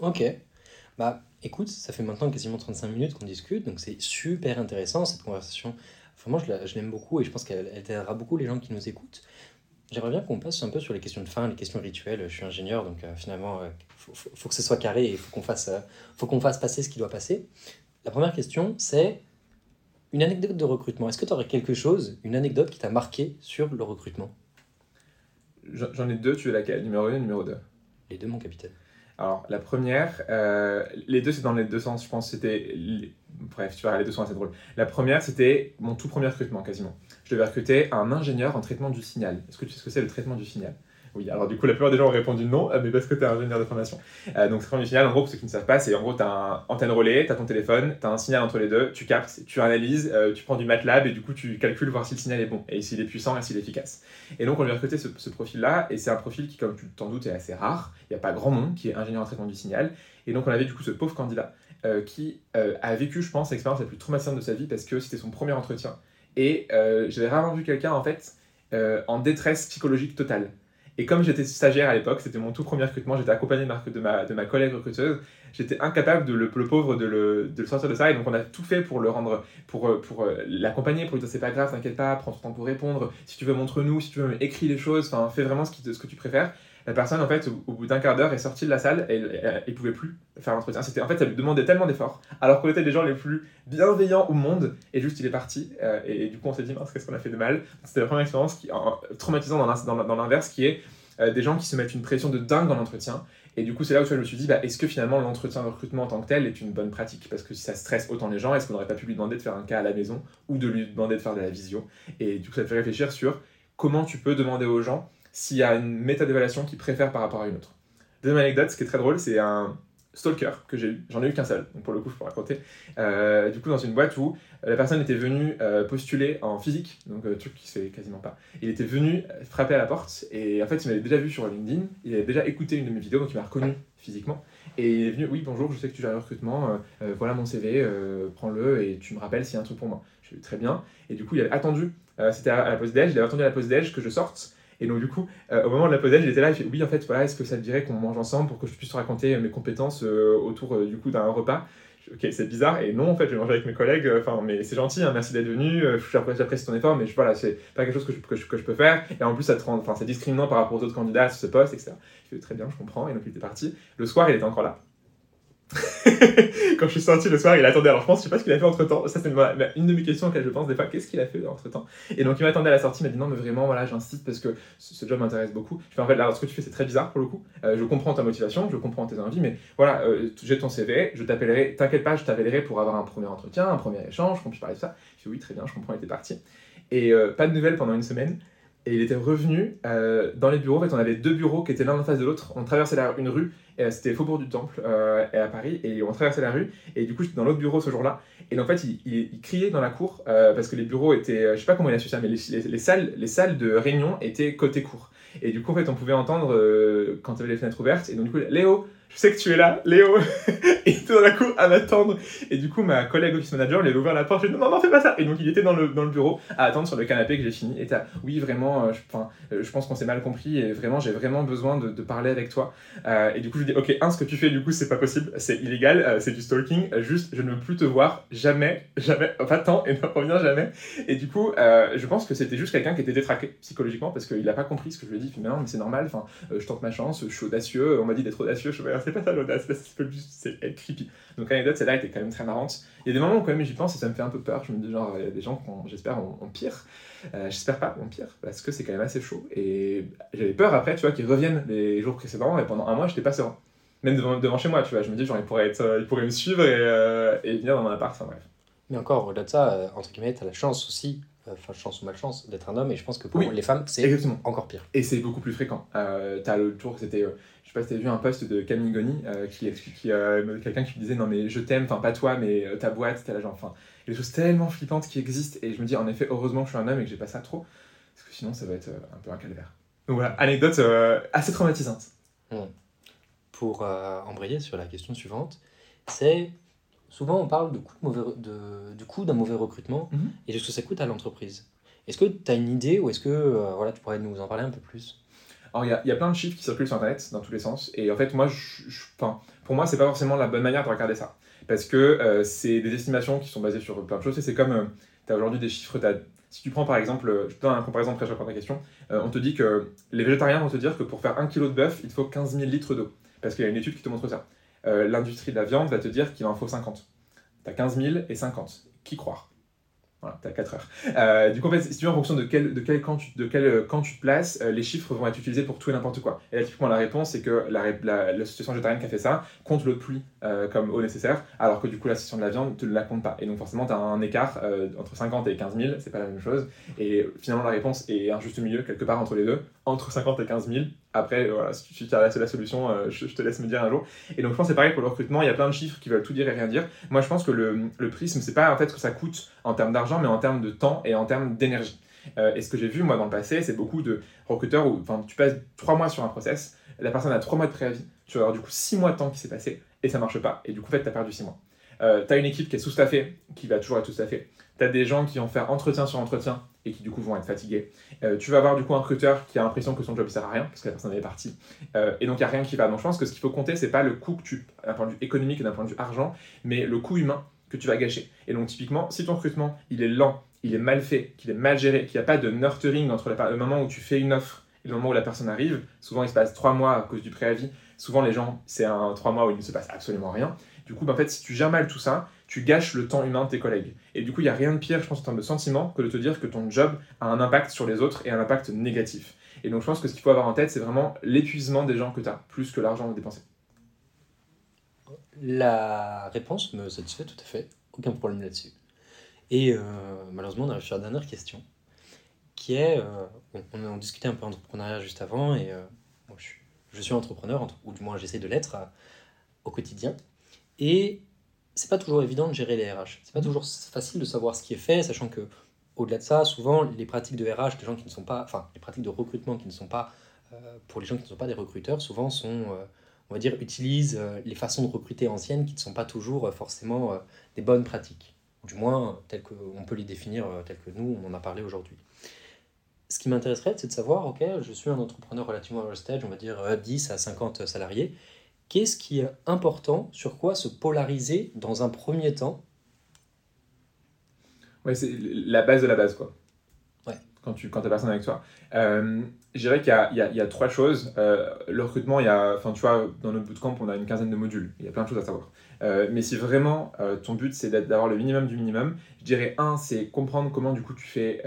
Ok. Bah, écoute, ça fait maintenant quasiment 35 minutes qu'on discute, donc c'est super intéressant cette conversation. Vraiment, je l'aime beaucoup et je pense qu'elle aidera beaucoup les gens qui nous écoutent. J'aimerais bien qu'on passe un peu sur les questions de fin, les questions rituelles. Je suis ingénieur, donc euh, finalement, il euh, faut, que ce soit carré et il faut qu'on fasse, euh, faut qu'on fasse passer ce qui doit passer. La première question, c'est une anecdote de recrutement. Est-ce que tu aurais quelque chose, une anecdote qui t'a marqué sur le recrutement? J'en ai deux, tu es laquelle? Numéro 1 et numéro 2 Les deux, mon capitaine. Alors, la première, euh, les deux, c'est dans les deux sens, je pense. C'était. Bref, tu vois, les deux sont assez drôles. La première, c'était mon tout premier recrutement, quasiment. Je devais recruter un ingénieur en traitement du signal. Est-ce que tu sais ce que c'est le traitement du signal? Oui, alors du coup, la plupart des gens ont répondu non, euh, mais parce que tu es ingénieur de formation. Euh, donc, du signal, en gros, pour ceux qui ne savent pas, c'est en gros, tu as un antenne relais, tu as ton téléphone, tu as un signal entre les deux, tu captes, tu analyses, tu prends du MATLAB et du coup, tu calcules voir si le signal est bon et s'il est puissant et s'il est efficace. Et donc, on lui a recruté ce, profil-là, et c'est un profil qui, comme tu t'en doutes, est assez rare. Il n'y a pas grand monde qui est ingénieur en traitement du signal. Et donc, on avait du coup ce pauvre candidat euh, qui euh, a vécu, je pense, l'expérience la plus traumatisante de sa vie parce que c'était son premier entretien. Et euh, j'avais rarement vu quelqu'un, en fait, en détresse psychologique totale. Et comme j'étais stagiaire à l'époque, c'était mon tout premier recrutement, j'étais accompagné de ma, de ma collègue recruteuse, j'étais incapable de le, le pauvre de le, de sortir de ça. Et donc on a tout fait pour le rendre, pour, pour l'accompagner, pour lui dire c'est pas grave, t'inquiète pas, prends ton temps pour répondre. Si tu veux, montre-nous, si tu veux, écris les choses, fais vraiment ce, qui, ce que tu préfères la personne, en fait, au, bout d'un quart d'heure, est sortie de la salle et elle pouvait plus faire l'entretien. C'était, en fait, ça lui demandait tellement d'efforts, alors qu'on était les gens les plus bienveillants au monde, et juste il est parti. Euh, et, du coup, on s'est dit, qu'est-ce qu'on a fait de mal? C'était la première expérience qui, traumatisante dans, l'inverse, qui est euh, des gens qui se mettent une pression de dingue dans l'entretien. Et du coup, c'est là où je me suis dit, bah, est-ce que finalement l'entretien de recrutement en tant que tel est une bonne pratique? Parce que si ça stresse autant les gens, est-ce qu'on n'aurait pas pu lui demander de faire un cas à la maison ou de lui demander de faire de la visio? Et du coup, ça fait réfléchir sur comment tu peux demander aux gens s'il y a une méthode d'évaluation qui préfère par rapport à une autre. Deuxième anecdote, ce qui est très drôle, c'est un stalker que j'ai eu. J'en ai eu qu'un seul, donc pour le coup, je peux raconter. Euh, du coup, dans une boîte où la personne était venue euh, postuler en physique, donc euh, truc qui se fait quasiment pas. Il était venu frapper à la porte et en fait, il m'avait déjà vu sur LinkedIn, il avait déjà écouté une de mes vidéos, donc il m'a reconnu physiquement. Et il est venu, oui, bonjour, je sais que tu gères le recrutement, voilà mon CV, prends-le et tu me rappelles s'il y a un truc pour moi. Je lui très bien. Et du coup, il avait attendu, c'était à, la pause déj, il avait attendu à la pause déj que je sorte Et donc, du coup, euh, au moment de la pause, j'étais là, fait Oui, en fait, voilà, est-ce que ça te dirait qu'on mange ensemble pour que je puisse te raconter mes compétences euh, autour du coup d'un repas? Ok, c'est bizarre, et non, en fait, je vais manger avec mes collègues, enfin, mais c'est gentil, hein, merci d'être venu, j'apprécie ton effort, mais je, voilà, c'est pas quelque chose que je, que, que je, peux faire, et en plus, ça te enfin, c'est discriminant par rapport aux autres candidats à ce poste, etc. Je fais très bien, je comprends, et donc il était parti. Le soir, il était encore là. quand je suis sorti le soir, il attendait. Alors je pense, je sais pas ce qu'il a fait entre temps. Ça, c'est une, de mes questions auxquelles je pense des fois. Qu'est-ce qu'il a fait entre temps? Et donc il m'attendait à la sortie, il m'a dit non, mais vraiment, voilà, j'insiste parce que ce, job m'intéresse beaucoup. Je fais en fait, là, ce que tu fais, c'est très bizarre pour le coup. Euh, je comprends ta motivation, je comprends tes envies, mais voilà, euh, j'ai ton CV, je t'appellerai, t'inquiète pas, je t'appellerai pour avoir un premier entretien, un premier échange, qu'on puisse parler de ça. Je fais oui, très bien, je comprends, il était parti. Et euh, pas de nouvelles pendant une semaine. Et il était revenu euh, dans les bureaux. En fait, on avait deux bureaux qui étaient l'un en face de l'autre. On traversait une rue, et c'était Faubourg du Temple euh, à Paris, et on traversait la rue. Et du coup, j'étais dans l'autre bureau ce jour-là. Et en fait, il, criait dans la cour euh, parce que les bureaux étaient, je sais pas comment il a su ça, mais les, les, salles, les salles de réunion étaient côté cour. Et du coup, en fait, on pouvait entendre quand il y avait les fenêtres ouvertes. Et donc, du coup, Léo, je sais que tu es là, Léo. il était dans la cour à m'attendre. Et du coup, ma collègue office manager, lui a ouvert la porte. Je lui ai dit non, non, fais pas ça. Et donc, il était dans le, dans le bureau à attendre sur le canapé que j'ai fini. Et t'as, oui, vraiment, euh, je, euh, je pense qu'on s'est mal compris. Et vraiment, j'ai vraiment besoin de, de, parler avec toi. Euh, et du coup, je lui dis, ok, un, ce que tu fais, du coup, c'est pas possible. C'est illégal. c'est du stalking. juste, je ne veux plus te voir jamais, jamais, pas tant et ne revenir jamais. Et du coup, je pense que c'était juste quelqu'un qui était détraqué psychologiquement parce qu'il a pas compris ce que je lui ai dit. Mais non, mais c'est normal. Enfin, je tente ma chance. Je suis audacieux. On m'a dit d'être audacieux. Je c'est pas ça c'est être creepy. Donc l'anecdote, celle-là était quand même très marrante. Il y a des moments où quand même j'y pense et ça me fait un peu peur. Je me dis genre, il y a des gens qui, j'espère, ont, pire. Euh, j'espère pas ont pire, parce que c'est quand même assez chaud. Et j'avais peur après, tu vois, qu'ils reviennent les jours précédents et pendant un mois, j'étais pas serein. Même devant, devant, chez moi, tu vois, je me dis genre, ils pourraient, être, ils pourraient me suivre et, euh, et venir dans mon appart, enfin bref. Mais encore, au-delà de ça, euh, entre guillemets, t'as la chance aussi enfin chance ou malchance d'être un homme et je pense que pour les femmes c'est encore pire et c'est beaucoup plus fréquent euh, t'as le tour c'était je sais pas si t'as vu un post de Camille Goni euh, qui explique euh, quelqu'un qui disait non mais je t'aime, enfin pas toi mais euh, ta boîte, t'as l'agent, enfin des choses tellement flippantes qui existent et je me dis en effet heureusement que je suis un homme et que j'ai pas ça trop parce que sinon ça va être un peu un calvaire. Donc voilà, anecdote assez traumatisante. Pour embrayer sur la question suivante, c'est souvent on parle de coût mauvais, de, du coût d'un mauvais recrutement mmh. et de ce que ça coûte à l'entreprise. Est-ce que tu as une idée ou est-ce que voilà, tu pourrais nous en parler un peu plus? Alors, il y, a plein de chiffres qui circulent sur Internet dans tous les sens. Et en fait, moi, je, pour moi, c'est pas forcément la bonne manière de regarder ça. Parce que euh, c'est des estimations qui sont basées sur plein de choses. Et c'est comme, euh, tu as aujourd'hui des chiffres, si tu prends par exemple, je te donne un comparaison très pour ta question, euh, on te dit que les végétariens vont te dire que pour faire un kilo de bœuf, il faut 15 000 litres d'eau. Parce qu'il y a une étude qui te montre ça. L'industrie de la viande va te dire qu'il en faut 50. Tu as 15 000 et 50. Qui croire? Voilà, t'as 4 heures. Euh, du coup, en fait, si tu veux, en fonction de quel, de quel, camp, tu, de quel euh, camp tu te places, euh, les chiffres vont être utilisés pour tout et n'importe quoi. Et là, typiquement, la réponse, c'est que la, la, végétarienne qui a fait ça compte le pluie comme eau nécessaire, alors que du coup, l'association de la viande ne la compte pas. Et donc, forcément, tu as un écart entre 50 et 15 000, c'est pas la même chose. Et finalement, la réponse est un juste milieu, quelque part entre les deux, entre 50 et 15 000. Après, voilà, si tu as la solution, je, te laisse me dire un jour. Et donc, je pense que c'est pareil pour le recrutement, il y a plein de chiffres qui veulent tout dire et rien dire. Moi, je pense que le, le prisme, c'est pas en fait ce que ça coûte en termes d'argent, mais en termes de temps et en termes d'énergie. Euh, et ce que j'ai vu moi dans le passé, c'est beaucoup de recruteurs où tu passes trois mois sur un process, la personne a trois mois de préavis, tu vas avoir du coup six mois de temps qui s'est passé et ça marche pas. Et du coup, en fait, tu as perdu six mois. Euh, tu as une équipe qui est sous-staffée, qui va toujours être sous-staffée. Tu as des gens qui vont faire entretien sur entretien et qui du coup vont être fatigués. Euh, tu vas avoir du coup un recruteur qui a l'impression que son job ne sert à rien parce que la personne est partie. Euh, et donc il n'y a rien qui va. Donc je pense que ce qu'il faut compter, c'est pas le coût que tu, d'un point de vue économique et d'un point de vue argent, mais le coût humain que tu vas gâcher. Et donc typiquement, si ton recrutement il est lent, il est mal fait, qu'il est mal géré, qu'il n'y a pas de nurturing entre le moment où tu fais une offre et le moment où la personne arrive, souvent il se passe trois mois à cause du préavis, souvent les gens, c'est un trois mois où il ne se passe absolument rien. Du coup, ben, en fait, si tu gères mal tout ça, tu gâches le temps humain de tes collègues. Et du coup, il n'y a rien de pire, je pense, en termes de sentiment, que de te dire que ton job a un impact sur les autres et un impact négatif. Et donc, je pense que ce qu'il faut avoir en tête, c'est vraiment l'épuisement des gens que tu as, plus que l'argent dépensé. La réponse me satisfait tout à fait, aucun problème là-dessus. Et euh, malheureusement, on arrive sur la dernière question, qui est, euh, on, a discuté un peu entrepreneuriat juste avant, et euh, moi, je, suis, entrepreneur, ou du moins j'essaie de l'être au quotidien. Et c'est pas toujours évident de gérer les RH. C'est pas toujours facile de savoir ce qui est fait, sachant que au-delà de ça, souvent les pratiques de RH des gens qui ne sont pas, enfin les pratiques de recrutement qui ne sont pas pour les gens qui ne sont pas des recruteurs, souvent sont, on va dire, utilisent les façons de recruter anciennes qui ne sont pas toujours forcément des bonnes pratiques du moins telles qu'on peut les définir euh, telles que nous, on en a parlé aujourd'hui. ce qui m'intéresserait, c'est de savoir, ok, je suis un entrepreneur relativement early stage, on va dire 10 à 50 salariés. Qu'est-ce qui est important Sur quoi se polariser dans un premier temps Ouais, c'est la base de la base, quoi. Ouais. Quand tu quand as personne avec toi. Euh, je dirais qu'il y y, y a trois choses. Euh, le recrutement, il y a, enfin, tu vois, dans notre bootcamp, on a une quinzaine de modules. Il y a plein de choses à savoir. Euh, mais si vraiment euh, ton but, c'est d'avoir le minimum du minimum, je dirais, un, c'est comprendre comment, du coup, tu fais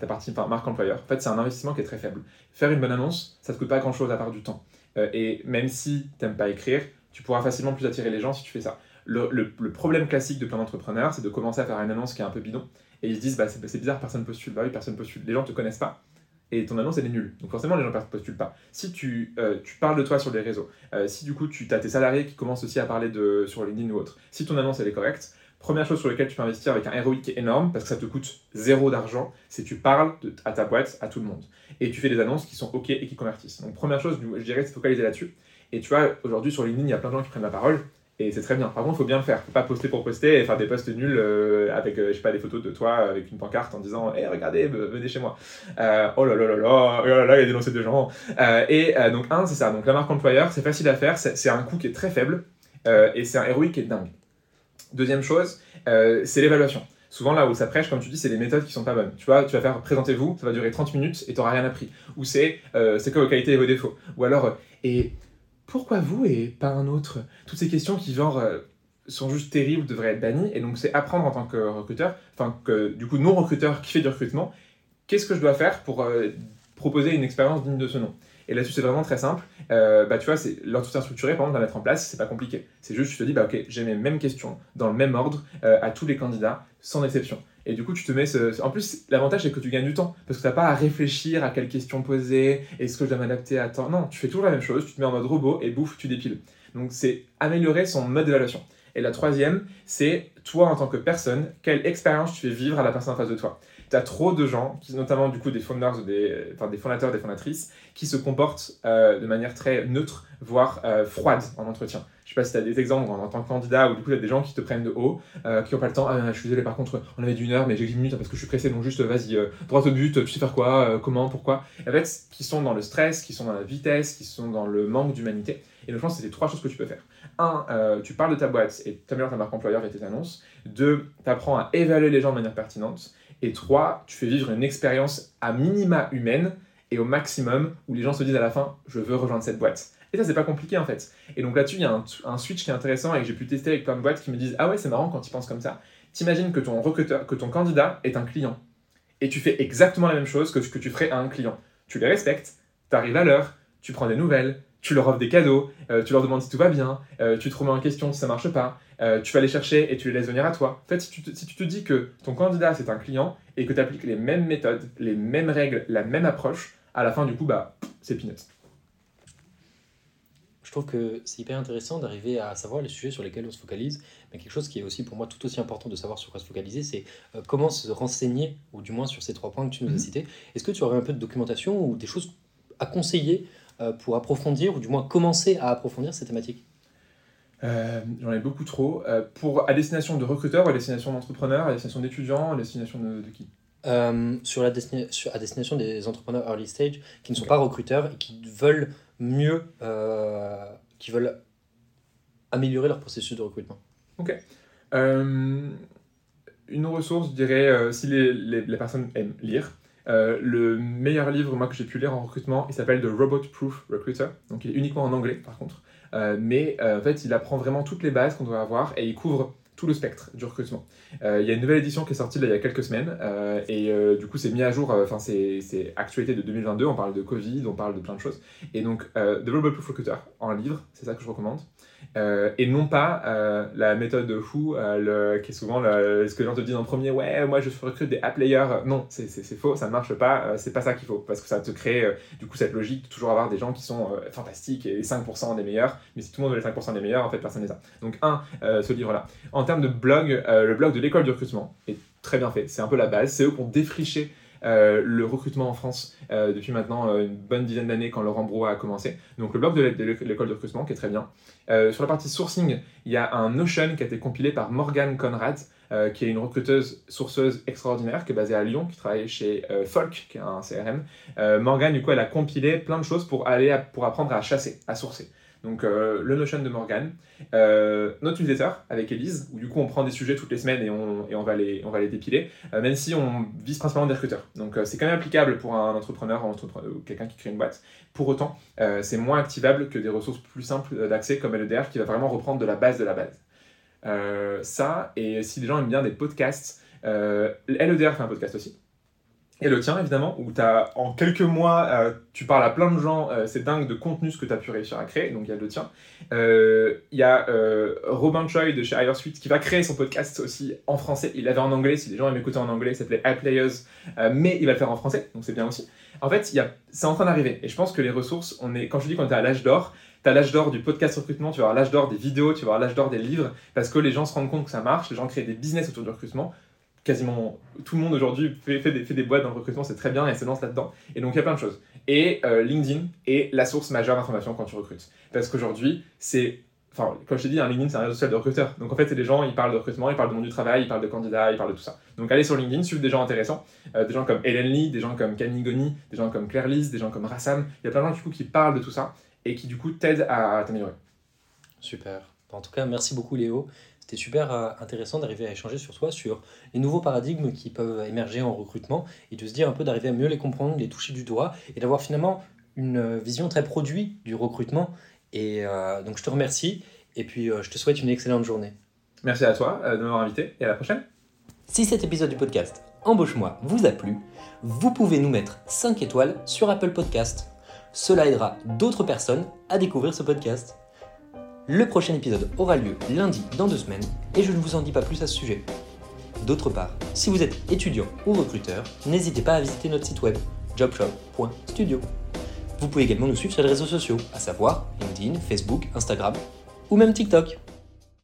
ta partie enfin, marque employeur. En fait, c'est un investissement qui est très faible. Faire une bonne annonce, ça te coûte pas grand-chose à part du temps. Euh, et même si tu n'aimes pas écrire, tu pourras facilement plus attirer les gens si tu fais ça. Le, problème classique de plein d'entrepreneurs, c'est de commencer à faire une annonce qui est un peu bidon. Et ils se disent, bah, c'est bizarre, personne postule. Bah oui, personne postule. Les gens te connaissent pas. Et ton annonce, elle est nulle. Donc forcément, les gens ne postulent pas. Si tu, euh, tu parles de toi sur les réseaux, euh, si du coup, tu as tes salariés qui commencent aussi à parler de, sur LinkedIn ou autre, si ton annonce, elle est correcte, première chose sur laquelle tu peux investir avec un ROI qui est énorme, parce que ça te coûte zéro d'argent, c'est tu parles à ta boîte, à tout le monde. Et tu fais des annonces qui sont OK et qui convertissent. Donc première chose, je dirais, c'est focaliser là-dessus. Et tu vois, aujourd'hui, sur LinkedIn, il y a plein de gens qui prennent la parole. Et c'est très bien. Par contre, il faut bien le faire. Faut pas poster pour poster et faire des posts nuls euh, avec, euh, je sais pas, des photos de toi avec une pancarte en disant Hé, regardez, v- venez chez moi. Euh, oh là là là là, oh là là, il y a des lancers de gens. Euh, et donc, un, c'est ça. Donc, la marque employeur, c'est facile à faire. C'est un coût qui est très faible et c'est un ROI qui est dingue. Deuxième chose, euh, c'est l'évaluation. Souvent, là où ça prêche, comme tu dis, c'est les méthodes qui sont pas bonnes. Tu vois, tu vas faire présentez-vous, ça va durer 30 minutes et tu n'auras rien appris. Ou c'est euh, c'est quoi vos qualités et vos défauts. Ou alors, euh, et pourquoi vous et pas un autre? Toutes ces questions qui, genre, sont juste terribles, devraient être bannies. Et donc, c'est apprendre en tant que recruteur, enfin, que du coup, non-recruteur qui fait du recrutement, qu'est-ce que je dois faire pour proposer une expérience digne de ce nom? Et là-dessus, c'est vraiment très simple. Euh, bah, tu vois, l'entretien structuré, par exemple, à mettre en place, c'est pas compliqué. C'est juste, tu te dis, bah, ok, j'ai mes mêmes questions dans le même ordre euh, à tous les candidats, sans exception. Et du coup, tu te mets ce... En plus, l'avantage, c'est que tu gagnes du temps. Parce que tu n'as pas à réfléchir à quelle question poser, est-ce que je dois m'adapter à temps. Non, tu fais toujours la même chose, tu te mets en mode robot et bouffe, tu dépiles. Donc, c'est améliorer son mode d'évaluation. Et la troisième, c'est toi en tant que personne, quelle expérience tu fais vivre à la personne en face de toi. Tu as trop de gens, notamment du coup des ou des, enfin, des fondateurs, des fondatrices, qui se comportent euh, de manière très neutre, voire euh, froide en entretien. Je sais pas si tu as des exemples en, tant que candidat, ou du coup tu as des gens qui te prennent de haut, euh, qui n'ont pas le temps. Ah, je suis désolé, par contre, on avait d'une heure, mais j'ai 10 minutes parce que je suis pressé, donc juste vas-y, droit au but, tu sais faire quoi, comment, pourquoi? En fait, qui sont dans le stress, qui sont dans la vitesse, qui sont dans le manque d'humanité. Et donc je pense que c'est trois choses que tu peux faire. Un, tu parles de ta boîte et tu améliores ta marque employeur et tes annonces. Deux, tu apprends à évaluer les gens de manière pertinente. Et trois, tu fais vivre une expérience à minima humaine et au maximum où les gens se disent à la fin, je veux rejoindre cette boîte. Et ça, c'est pas compliqué en fait. Et donc là-dessus, il y a un, switch qui est intéressant et que j'ai pu tester avec plein de boîtes qui me disent Ah ouais, c'est marrant quand ils pensent comme ça. T'imagines que ton recruteur, que ton candidat est un client. Et tu fais exactement la même chose que ce que tu ferais à un client. Tu les respectes, tu arrives à l'heure, tu prends des nouvelles, tu leur offres des cadeaux, euh, tu leur demandes si tout va bien, euh, tu te remets en question si ça marche pas, euh, tu vas les chercher et tu les laisses venir à toi. En fait, si tu te, si tu te dis que ton candidat c'est un client et que tu appliques les mêmes méthodes, les mêmes règles, la même approche, à la fin du coup, bah, c'est peanuts. Je trouve que c'est hyper intéressant d'arriver à savoir les sujets sur lesquels on se focalise, mais quelque chose qui est aussi pour moi tout aussi important de savoir sur quoi se focaliser, c'est comment se renseigner, ou du moins sur ces trois points que tu nous as Mhm. cités. Est-ce que tu aurais un peu de documentation ou des choses à conseiller pour approfondir, ou du moins commencer à approfondir ces thématiques Euh, J'en ai beaucoup trop. Euh, pour, à destination de recruteurs, à destination d'entrepreneurs, à destination d'étudiants, à destination de, de qui? Euh, sur la destina- sur, à destination des entrepreneurs early stage qui ne sont Ok. pas recruteurs et qui veulent mieux, euh, qui veulent améliorer leur processus de recrutement. Euh, une ressource, je dirais, euh, si les, les, les personnes aiment lire, euh, le meilleur livre moi, que j'ai pu lire en recrutement, il s'appelle The Robot Proof Recruiter. Donc il est uniquement en anglais par contre. Euh, mais euh, en fait, il apprend vraiment toutes les bases qu'on doit avoir et il couvre tout le spectre du recrutement. Il y a une nouvelle édition qui est sortie il y a quelques semaines et du coup c'est mis à jour, enfin c'est actualité de 2022, on parle de Covid, on parle de plein de choses. Et donc The Robot Proof Recruiter en livre, c'est ça que je recommande. Euh, et non pas euh, la méthode de euh, le- qui est souvent ce que les gens te disent en premier, ouais, moi je recrute des app players. Non, c'est faux, ça ne marche pas, c'est pas ça qu'il faut, parce que ça te crée du coup cette logique de toujours avoir des gens qui sont fantastiques et les 5% des meilleurs, mais si tout le monde veut les 5% des meilleurs, en fait personne n'est ça. Donc, un, ce livre-là. En termes de blog, le blog de l'école du recrutement est très bien fait, c'est un peu la base, c'est eux qui ont euh, le recrutement en France euh, depuis maintenant une bonne dizaine d'années quand Laurent Bro a commencé. Donc le blog de l'école de recrutement qui est très bien. sur la partie sourcing, il y a un Notion qui a été compilé par Morgan Conrad, qui est une recruteuse sourceuse extraordinaire, qui est basée à Lyon, qui travaille chez Folk, qui est un CRM. Morgan, du coup, elle a compilé plein de choses pour, aller pour apprendre à chasser, à sourcer. Donc euh, le Notion de Morgan, euh, notre newsletter avec Elise, où du coup on prend des sujets toutes les semaines et on, va, les, dépiler, euh, même si on vise principalement des recruteurs. Donc c'est quand même applicable pour un entrepreneur, ou quelqu'un qui crée une boîte. Pour autant, c'est moins activable que des ressources plus simples d'accès comme LEDR qui va vraiment reprendre de la base de la base. ça, et si les gens aiment bien des podcasts, LEDR fait un podcast aussi et le tien évidemment, où as, en quelques mois, euh, tu parles à plein de gens, euh, c'est dingue de contenu ce que tu as pu réussir à créer, donc il y a le tien. Euh, il y a Robin Choi de chez HireSuite qui va créer son podcast aussi en français, il l'avait en anglais, si les gens aiment écouter en anglais, il s'appelait iPlayers, mais il va le faire en français, donc c'est bien aussi. En fait, c'est en train d'arriver, et je pense que les ressources, on est, quand je dis qu'on est à l'âge d'or, tu as l'âge d'or du podcast recrutement, tu vas l'âge d'or des vidéos, tu vas l'âge d'or des livres, parce que les gens se rendent compte que ça marche, les gens créent des business autour du recrutement, quasiment tout le monde aujourd'hui fait, des, boîtes dans le recrutement, c'est très bien et se lance là-dedans. Et donc il y a plein de choses. Et euh, LinkedIn est la source majeure d'information quand tu recrutes. Parce qu'aujourd'hui, c'est. Enfin, comme je t'ai dit, un LinkedIn, c'est un réseau social de recruteurs. Donc en fait, c'est des gens, ils parlent de recrutement, ils parlent de monde du travail, ils parlent de candidats, ils parlent de tout ça. Donc allez sur LinkedIn, suivre des gens intéressants, euh, des gens comme Hélène Lee, des gens comme Camille Goni, des gens comme Claire Lise, des gens comme Rassam. Il y a plein de gens du coup qui parlent de tout ça et qui du coup t'aident à t'améliorer. Super. En tout cas, merci beaucoup Léo. C'était super euh, intéressant d'arriver à échanger sur toi, sur les nouveaux paradigmes qui peuvent émerger en recrutement et de se dire un peu d'arriver à mieux les comprendre, les toucher du doigt et d'avoir finalement une euh, vision très produit du recrutement. Et euh, donc je te remercie et puis je te souhaite une excellente journée. Merci à toi de m'avoir invité et à la prochaine. Si cet épisode du podcast Embauche-moi vous a plu, vous pouvez nous mettre 5 étoiles sur Apple Podcast. Cela aidera d'autres personnes à découvrir ce podcast. Le prochain épisode aura lieu lundi dans deux semaines et je ne vous en dis pas plus à ce sujet. D'autre part, si vous êtes étudiant ou recruteur, n'hésitez pas à visiter notre site web jobshop.studio. Vous pouvez également nous suivre sur les réseaux sociaux, à savoir LinkedIn, Facebook, Instagram ou même TikTok.